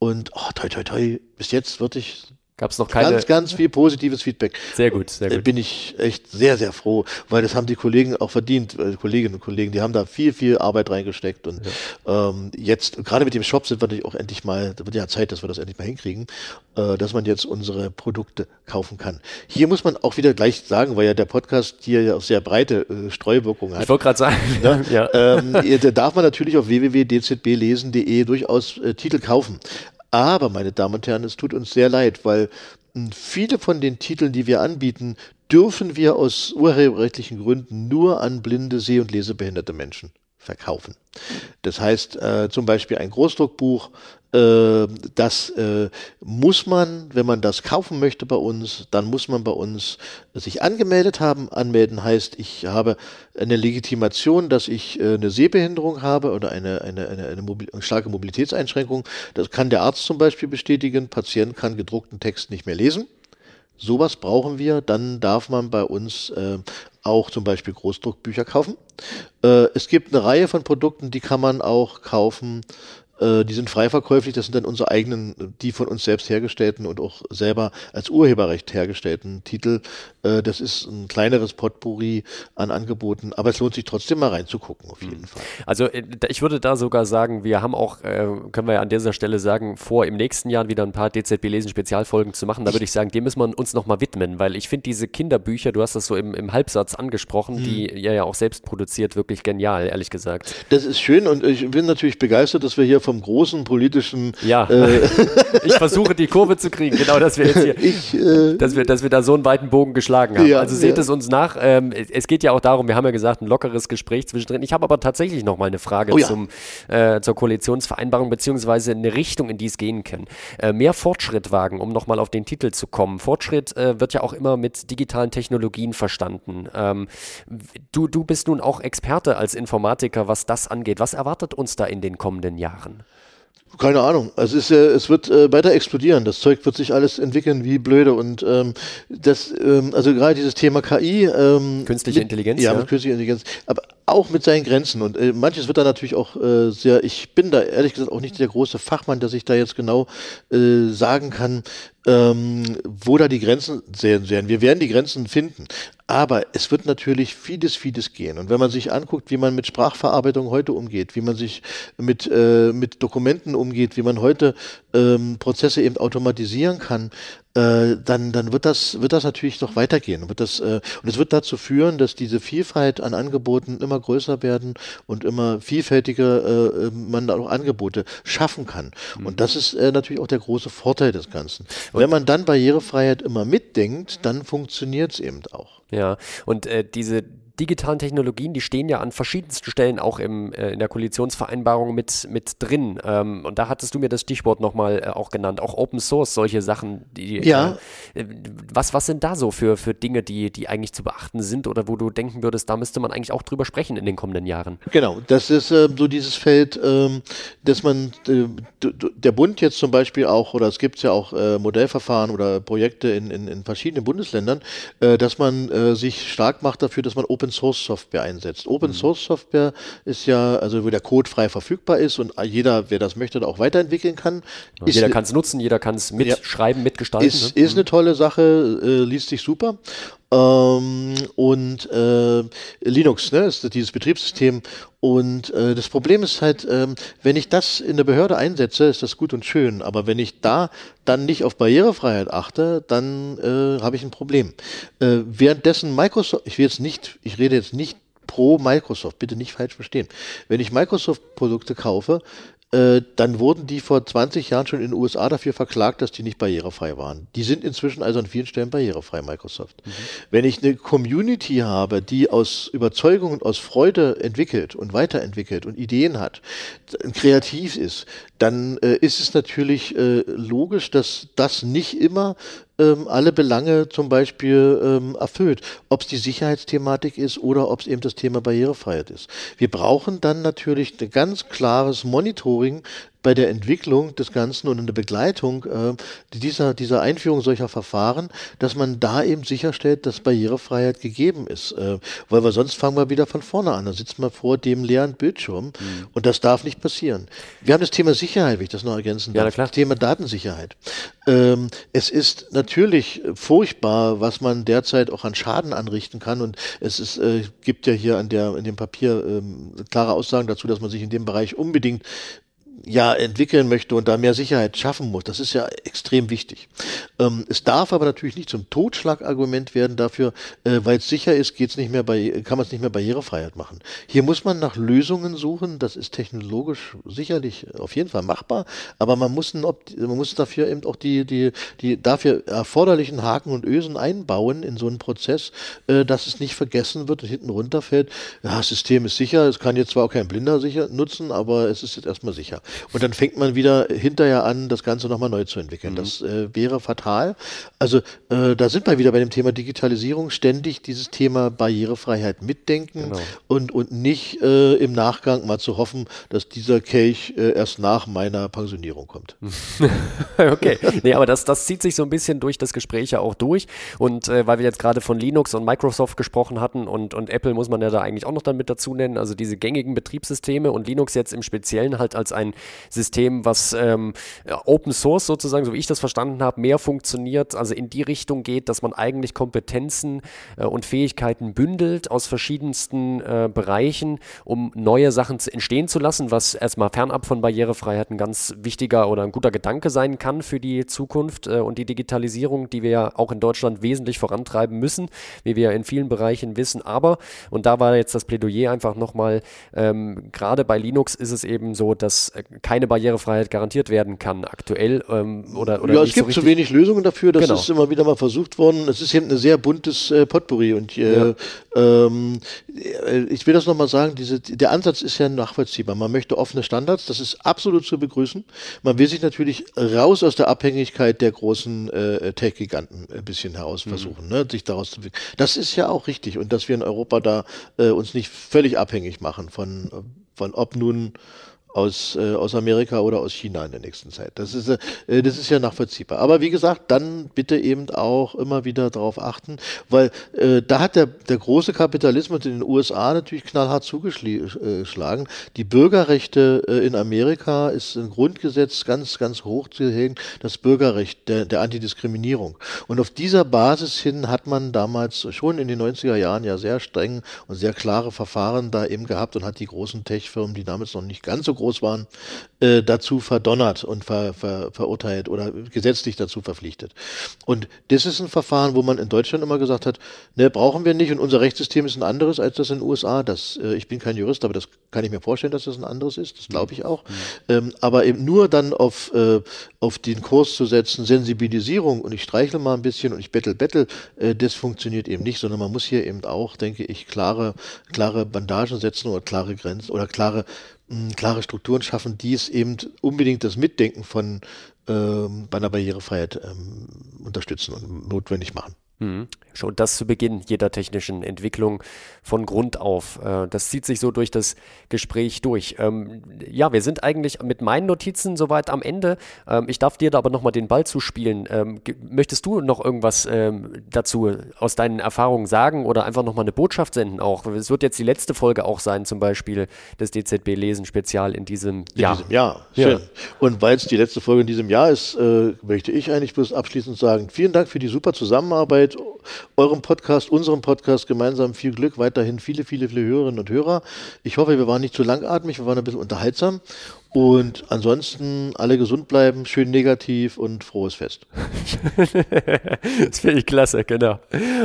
Und oh, toi, toi, toi, bis jetzt wirklich Gab es noch keine. Ganz, ganz viel positives Feedback. Sehr gut, sehr gut. Bin ich echt sehr, sehr froh, weil das haben die Kollegen auch verdient, äh, Kolleginnen und Kollegen, die haben da viel, viel Arbeit reingesteckt und ja. ähm, jetzt, gerade mit dem Shop sind wir natürlich auch endlich mal, da wird ja Zeit, dass wir das endlich mal hinkriegen, äh, dass man jetzt unsere Produkte kaufen kann. Hier muss man auch wieder gleich sagen, weil ja der Podcast hier ja auch sehr breite äh, Streuwirkungen hat. Ich wollte gerade sagen, ne? ja. ähm, da darf man natürlich auf www.dzblesen.de durchaus äh, Titel kaufen. Aber, meine Damen und Herren, es tut uns sehr leid, weil hm, viele von den Titeln, die wir anbieten, dürfen wir aus urheberrechtlichen Gründen nur an blinde, seh- und lesebehinderte Menschen verkaufen. Das heißt äh, zum Beispiel ein Großdruckbuch, das äh, muss man, wenn man das kaufen möchte bei uns, dann muss man bei uns sich angemeldet haben. Anmelden heißt, ich habe eine Legitimation, dass ich äh, eine Sehbehinderung habe oder eine, eine, eine, eine, Mobil starke Mobilitätseinschränkung. Das kann der Arzt zum Beispiel bestätigen. Patient kann gedruckten Text nicht mehr lesen. Sowas brauchen wir, dann darf man bei uns äh, auch zum Beispiel Großdruckbücher kaufen. Äh, es gibt eine Reihe von Produkten, die kann man auch kaufen, äh, die sind frei verkäuflich, das sind dann unsere eigenen, die von uns selbst hergestellten und auch selber als Urheberrecht hergestellten Titel. Äh, das ist ein kleineres Potpourri an Angeboten, aber es lohnt sich trotzdem mal reinzugucken, auf jeden mhm. Fall. Also äh, ich würde da sogar sagen, wir haben auch, können wir ja an dieser Stelle sagen, vor im nächsten Jahr wieder ein paar DZB-Lesen-Spezialfolgen zu machen. Da würde ich sagen, dem müssen wir uns nochmal widmen, weil ich finde diese Kinderbücher, du hast das so im, im Halbsatz angesprochen, hm. die ja ja auch selbst produziert, wirklich genial, ehrlich gesagt. Das ist schön und ich bin natürlich begeistert, dass wir hier vom großen politischen. Ja, äh, ich versuche die Kurve zu kriegen, genau, dass wir jetzt hier, ich, äh, dass, wir, dass wir da so einen weiten Bogen geschlagen haben. Ja, also seht ja. es uns nach. Ähm, es geht ja auch darum, wir haben ja gesagt, ein lockeres Gespräch zwischendrin. Ich habe aber tatsächlich noch mal eine Frage oh, ja. zum, äh, zur Koalitionsvereinbarung, beziehungsweise eine Richtung, in die es gehen kann. Äh, mehr Fortschritt wagen, um nochmal auf den Titel zu kommen. Fortschritt äh, wird ja auch immer mit digitalen Technologien verstanden. Ähm, du, du bist nun auch Experte als Informatiker, was das angeht. Was erwartet uns da in den kommenden Jahren? Keine Ahnung. Also es, ist, äh, es wird äh, weiter explodieren. Das Zeug wird sich alles entwickeln wie blöde. Und ähm, das, ähm, also gerade dieses Thema KI. Ähm, Künstliche mit, Intelligenz. Ja, ja, mit künstlicher Intelligenz. Aber auch mit seinen Grenzen. Und äh, manches wird da natürlich auch äh, sehr, ich bin da ehrlich gesagt auch nicht der große Fachmann, der sich da jetzt genau äh, sagen kann, ähm, wo da die Grenzen sehen werden. Wir werden die Grenzen finden. Aber es wird natürlich vieles, vieles gehen. Und wenn man sich anguckt, wie man mit Sprachverarbeitung heute umgeht, wie man sich mit, äh, mit Dokumenten umgeht, wie man heute ähm, Prozesse eben automatisieren kann, äh, dann, dann wird das, wird das natürlich noch weitergehen. Wird das, äh, und es wird dazu führen, dass diese Vielfalt an Angeboten immer größer werden und immer vielfältiger äh, äh man auch Angebote schaffen kann. Mhm. Und das ist äh, natürlich auch der große Vorteil des Ganzen. Und Wenn man dann Barrierefreiheit immer mitdenkt, dann funktioniert es eben auch. Ja, und äh, diese digitalen Technologien, die stehen ja an verschiedensten Stellen auch im, äh, in der Koalitionsvereinbarung mit, mit drin. Ähm, und da hattest du mir das Stichwort nochmal äh, auch genannt, auch Open Source, solche Sachen. Die, ja. Äh, was, was sind da so für, für Dinge, die, die eigentlich zu beachten sind oder wo du denken würdest, da müsste man eigentlich auch drüber sprechen in den kommenden Jahren? Genau, das ist äh, so dieses Feld, ähm, dass man, äh, der Bund jetzt zum Beispiel auch, oder es gibt ja auch äh, Modellverfahren oder Projekte in, in, in verschiedenen Bundesländern, dass man sich stark macht dafür, dass man Open Open Source Software einsetzt. Open mhm. Source Software ist ja, also wo der Code frei verfügbar ist und jeder, wer das möchte, auch weiterentwickeln kann. Ja, jeder kann es nutzen, jeder kann es mitschreiben, ja, mitgestalten. Ist, ne? ist eine mhm. tolle Sache, äh, liest sich super. Ähm, und äh, Linux, ne, ist dieses Betriebssystem. Und äh, das Problem ist halt, ähm, wenn ich das in der Behörde einsetze, ist das gut und schön. Aber wenn ich da dann nicht auf Barrierefreiheit achte, dann äh, habe ich ein Problem. Äh, währenddessen Microsoft, ich will jetzt nicht, ich rede jetzt nicht pro Microsoft, bitte nicht falsch verstehen. Wenn ich Microsoft-Produkte kaufe, äh, dann wurden die vor 20 Jahren schon in den USA dafür verklagt, dass die nicht barrierefrei waren. Die sind inzwischen also an vielen Stellen barrierefrei, Microsoft. Mhm. Wenn ich eine Community habe, die aus Überzeugung und aus Freude entwickelt und weiterentwickelt und Ideen hat, kreativ ist, dann äh, ist es natürlich äh, logisch, dass das nicht immer ähm, alle Belange zum Beispiel ähm, erfüllt. Ob es die Sicherheitsthematik ist oder ob es eben das Thema Barrierefreiheit ist. Wir brauchen dann natürlich ein ganz klares Monitoring bei der Entwicklung des Ganzen und in der Begleitung äh, dieser, dieser Einführung solcher Verfahren, dass man da eben sicherstellt, dass Barrierefreiheit gegeben ist. Äh, weil wir sonst fangen wir wieder von vorne an. Da sitzen wir vor dem leeren Bildschirm mhm. und das darf nicht passieren. Wir haben das Thema Sicherheit, wenn ich das noch ergänzen darf. Ja, klar. Das Thema Datensicherheit. Ähm, es ist natürlich furchtbar, was man derzeit auch an Schaden anrichten kann und es ist, äh, gibt ja hier an der, in dem Papier ähm, klare Aussagen dazu, dass man sich in dem Bereich unbedingt ja entwickeln möchte und da mehr Sicherheit schaffen muss. Das ist ja extrem wichtig. Ähm, es darf aber natürlich nicht zum Totschlagargument werden dafür, äh, weil es sicher ist, geht's nicht mehr bei, kann man es nicht mehr Barrierefreiheit machen. Hier muss man nach Lösungen suchen. Das ist technologisch sicherlich auf jeden Fall machbar, aber man muss, man muss dafür eben auch die, die, die dafür erforderlichen Haken und Ösen einbauen in so einen Prozess, äh, dass es nicht vergessen wird und hinten runterfällt. Ja, das System ist sicher. Es kann jetzt zwar auch kein Blinder sicher nutzen, aber es ist jetzt erstmal sicher. Und dann fängt man wieder hinterher an, das Ganze nochmal neu zu entwickeln. Mhm. Das äh, wäre fatal. Also äh, da sind wir wieder bei dem Thema Digitalisierung, ständig dieses Thema Barrierefreiheit mitdenken genau. und, und nicht äh, im Nachgang mal zu hoffen, dass dieser Kelch äh, erst nach meiner Pensionierung kommt. okay, nee, aber das, das zieht sich so ein bisschen durch das Gespräch ja auch durch. Und äh, weil wir jetzt gerade von Linux und Microsoft gesprochen hatten und, und Apple muss man ja da eigentlich auch noch dann mit dazu nennen, also diese gängigen Betriebssysteme und Linux jetzt im Speziellen halt als ein System, was ähm, Open Source sozusagen, so wie ich das verstanden habe, mehr funktioniert, also in die Richtung geht, dass man eigentlich Kompetenzen äh, und Fähigkeiten bündelt aus verschiedensten äh, Bereichen, um neue Sachen entstehen zu lassen, was erstmal fernab von Barrierefreiheit ein ganz wichtiger oder ein guter Gedanke sein kann für die Zukunft äh, und die Digitalisierung, die wir ja auch in Deutschland wesentlich vorantreiben müssen, wie wir in vielen Bereichen wissen. Aber, und da war jetzt das Plädoyer einfach nochmal, ähm, gerade bei Linux ist es eben so, dass keine Barrierefreiheit garantiert werden kann aktuell ähm, oder, oder Ja, es gibt so zu wenig Lösungen dafür. Das genau. ist immer wieder mal versucht worden. Es ist eben ein sehr buntes äh, Potpourri und äh, ja. ähm, äh, ich will das nochmal sagen, diese, der Ansatz ist ja nachvollziehbar. Man möchte offene Standards, das ist absolut zu begrüßen. Man will sich natürlich raus aus der Abhängigkeit der großen äh, Tech-Giganten ein bisschen heraus mhm. versuchen, mhm. ne, sich daraus zu Das ist ja auch richtig und dass wir in Europa da äh, uns nicht völlig abhängig machen von, von ob nun aus, äh, aus Amerika oder aus China in der nächsten Zeit. Das ist, äh, das ist ja nachvollziehbar. Aber wie gesagt, dann bitte eben auch immer wieder darauf achten, weil äh, da hat der, der große Kapitalismus in den USA natürlich knallhart zugeschlagen. Die Bürgerrechte äh, in Amerika ist ein Grundgesetz ganz, ganz hoch zu hängen, das Bürgerrecht der, der Antidiskriminierung. Und auf dieser Basis hin hat man damals schon in den 90er Jahren ja sehr streng und sehr klare Verfahren da eben gehabt und hat die großen Tech-Firmen, die damals noch nicht ganz so groß groß waren, äh, dazu verdonnert und ver, ver, verurteilt oder gesetzlich dazu verpflichtet. Und das ist ein Verfahren, wo man in Deutschland immer gesagt hat, ne, brauchen wir nicht und unser Rechtssystem ist ein anderes als das in den USA. Das, äh, ich bin kein Jurist, aber das kann ich mir vorstellen, dass das ein anderes ist. Das glaube ich auch. Mhm. Ähm, aber eben nur dann auf, äh, auf den Kurs zu setzen, Sensibilisierung und ich streichle mal ein bisschen und ich bettel, bettel, äh, das funktioniert eben nicht, sondern man muss hier eben auch, denke ich, klare, klare Bandagen setzen oder klare Grenzen oder klare klare Strukturen schaffen, die es eben unbedingt das Mitdenken von ähm, bei einer Barrierefreiheit ähm, unterstützen und notwendig machen. Mhm. Schon das zu Beginn jeder technischen Entwicklung von Grund auf. Äh, das zieht sich so durch das Gespräch durch. Ähm, ja, wir sind eigentlich mit meinen Notizen soweit am Ende. Ähm, ich darf dir da aber nochmal den Ball zuspielen. Ähm, möchtest du noch irgendwas dazu aus deinen Erfahrungen sagen oder einfach nochmal eine Botschaft senden auch? Es wird jetzt die letzte Folge auch sein, zum Beispiel des DZB Lesen Spezial in diesem in Jahr. Diesem Jahr, schön. Ja. Und weil es die letzte Folge in diesem Jahr ist, äh, möchte ich eigentlich bloß abschließend sagen, vielen Dank für die super Zusammenarbeit Zeit, eurem Podcast, unserem Podcast gemeinsam viel Glück, weiterhin viele, viele, viele Hörerinnen und Hörer. Ich hoffe, wir waren nicht zu langatmig, wir waren ein bisschen unterhaltsam. Und ansonsten alle gesund bleiben, schön negativ und frohes Fest. das finde ich klasse, genau.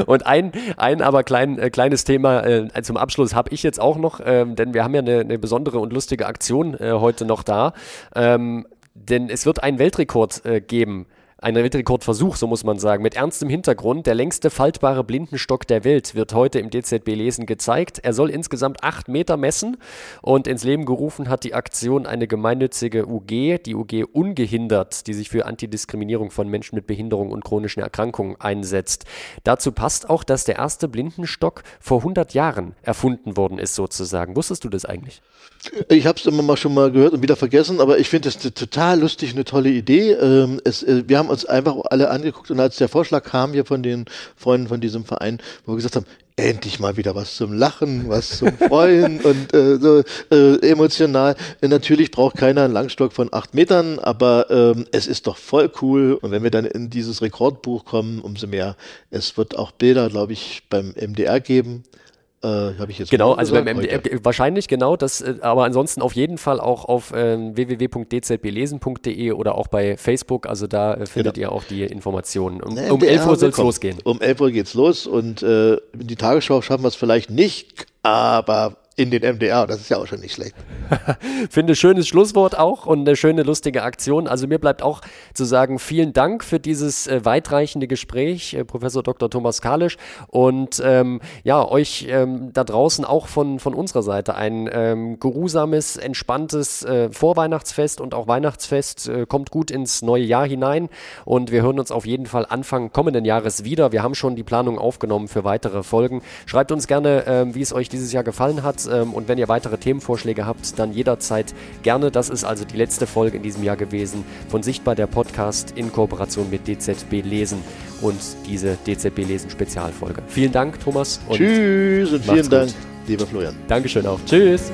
Und ein, ein aber klein, äh, kleines Thema äh, zum Abschluss habe ich jetzt auch noch, ähm, denn wir haben ja eine, eine besondere und lustige Aktion äh, heute noch da. Ähm, denn es wird einen Weltrekord äh, geben ein Weltrekordversuch, so muss man sagen, mit ernstem Hintergrund. Der längste faltbare Blindenstock der Welt wird heute im DZB-Lesen gezeigt. Er soll insgesamt acht Meter messen und ins Leben gerufen hat die Aktion eine gemeinnützige UG, die UG Ungehindert, die sich für Antidiskriminierung von Menschen mit Behinderung und chronischen Erkrankungen einsetzt. Dazu passt auch, dass der erste Blindenstock vor 100 Jahren erfunden worden ist, sozusagen. Wusstest du das eigentlich? Ich habe es immer mal schon mal gehört und wieder vergessen, aber ich finde es total lustig, eine tolle Idee. Ähm, es, äh, wir haben uns einfach alle angeguckt und als der Vorschlag kam hier von den Freunden von diesem Verein, wo wir gesagt haben, endlich mal wieder was zum Lachen, was zum Freuen und äh, so äh, emotional. Natürlich braucht keiner einen Langstock von acht Metern, aber ähm, es ist doch voll cool. Und wenn wir dann in dieses Rekordbuch kommen, umso mehr. Es wird auch Bilder, glaube ich, beim MDR geben. Äh, Habe ich jetzt Genau, also beim MDR, wahrscheinlich genau, das, äh, aber ansonsten auf jeden Fall auch auf äh, www.dzblesen.de oder auch bei Facebook, also da äh, findet genau. ihr auch die Informationen. Um, um 11 Uhr soll es losgehen. Um 11 Uhr geht's los und äh, die Tagesschau schaffen wir es vielleicht nicht, aber in den MDR. Das ist ja auch schon nicht schlecht. Finde schönes Schlusswort auch und eine schöne, lustige Aktion. Also mir bleibt auch zu sagen, vielen Dank für dieses äh, weitreichende Gespräch, äh, Professor Dr. Thomas Kalisch. Und ähm, ja, euch ähm, da draußen auch von, von unserer Seite ein ähm, geruhsames, entspanntes äh, Vorweihnachtsfest und auch Weihnachtsfest. Äh, kommt gut ins neue Jahr hinein und wir hören uns auf jeden Fall Anfang kommenden Jahres wieder. Wir haben schon die Planung aufgenommen für weitere Folgen. Schreibt uns gerne, ähm, wie es euch dieses Jahr gefallen hat ähm, und wenn ihr weitere Themenvorschläge habt, dann jederzeit gerne. Das ist also die letzte Folge in diesem Jahr gewesen von Sichtbar der Podcast in Kooperation mit DZB Lesen und diese DZB Lesen Spezialfolge. Vielen Dank, Thomas. Tschüss und vielen Dank, lieber Florian. Dankeschön auch. Tschüss.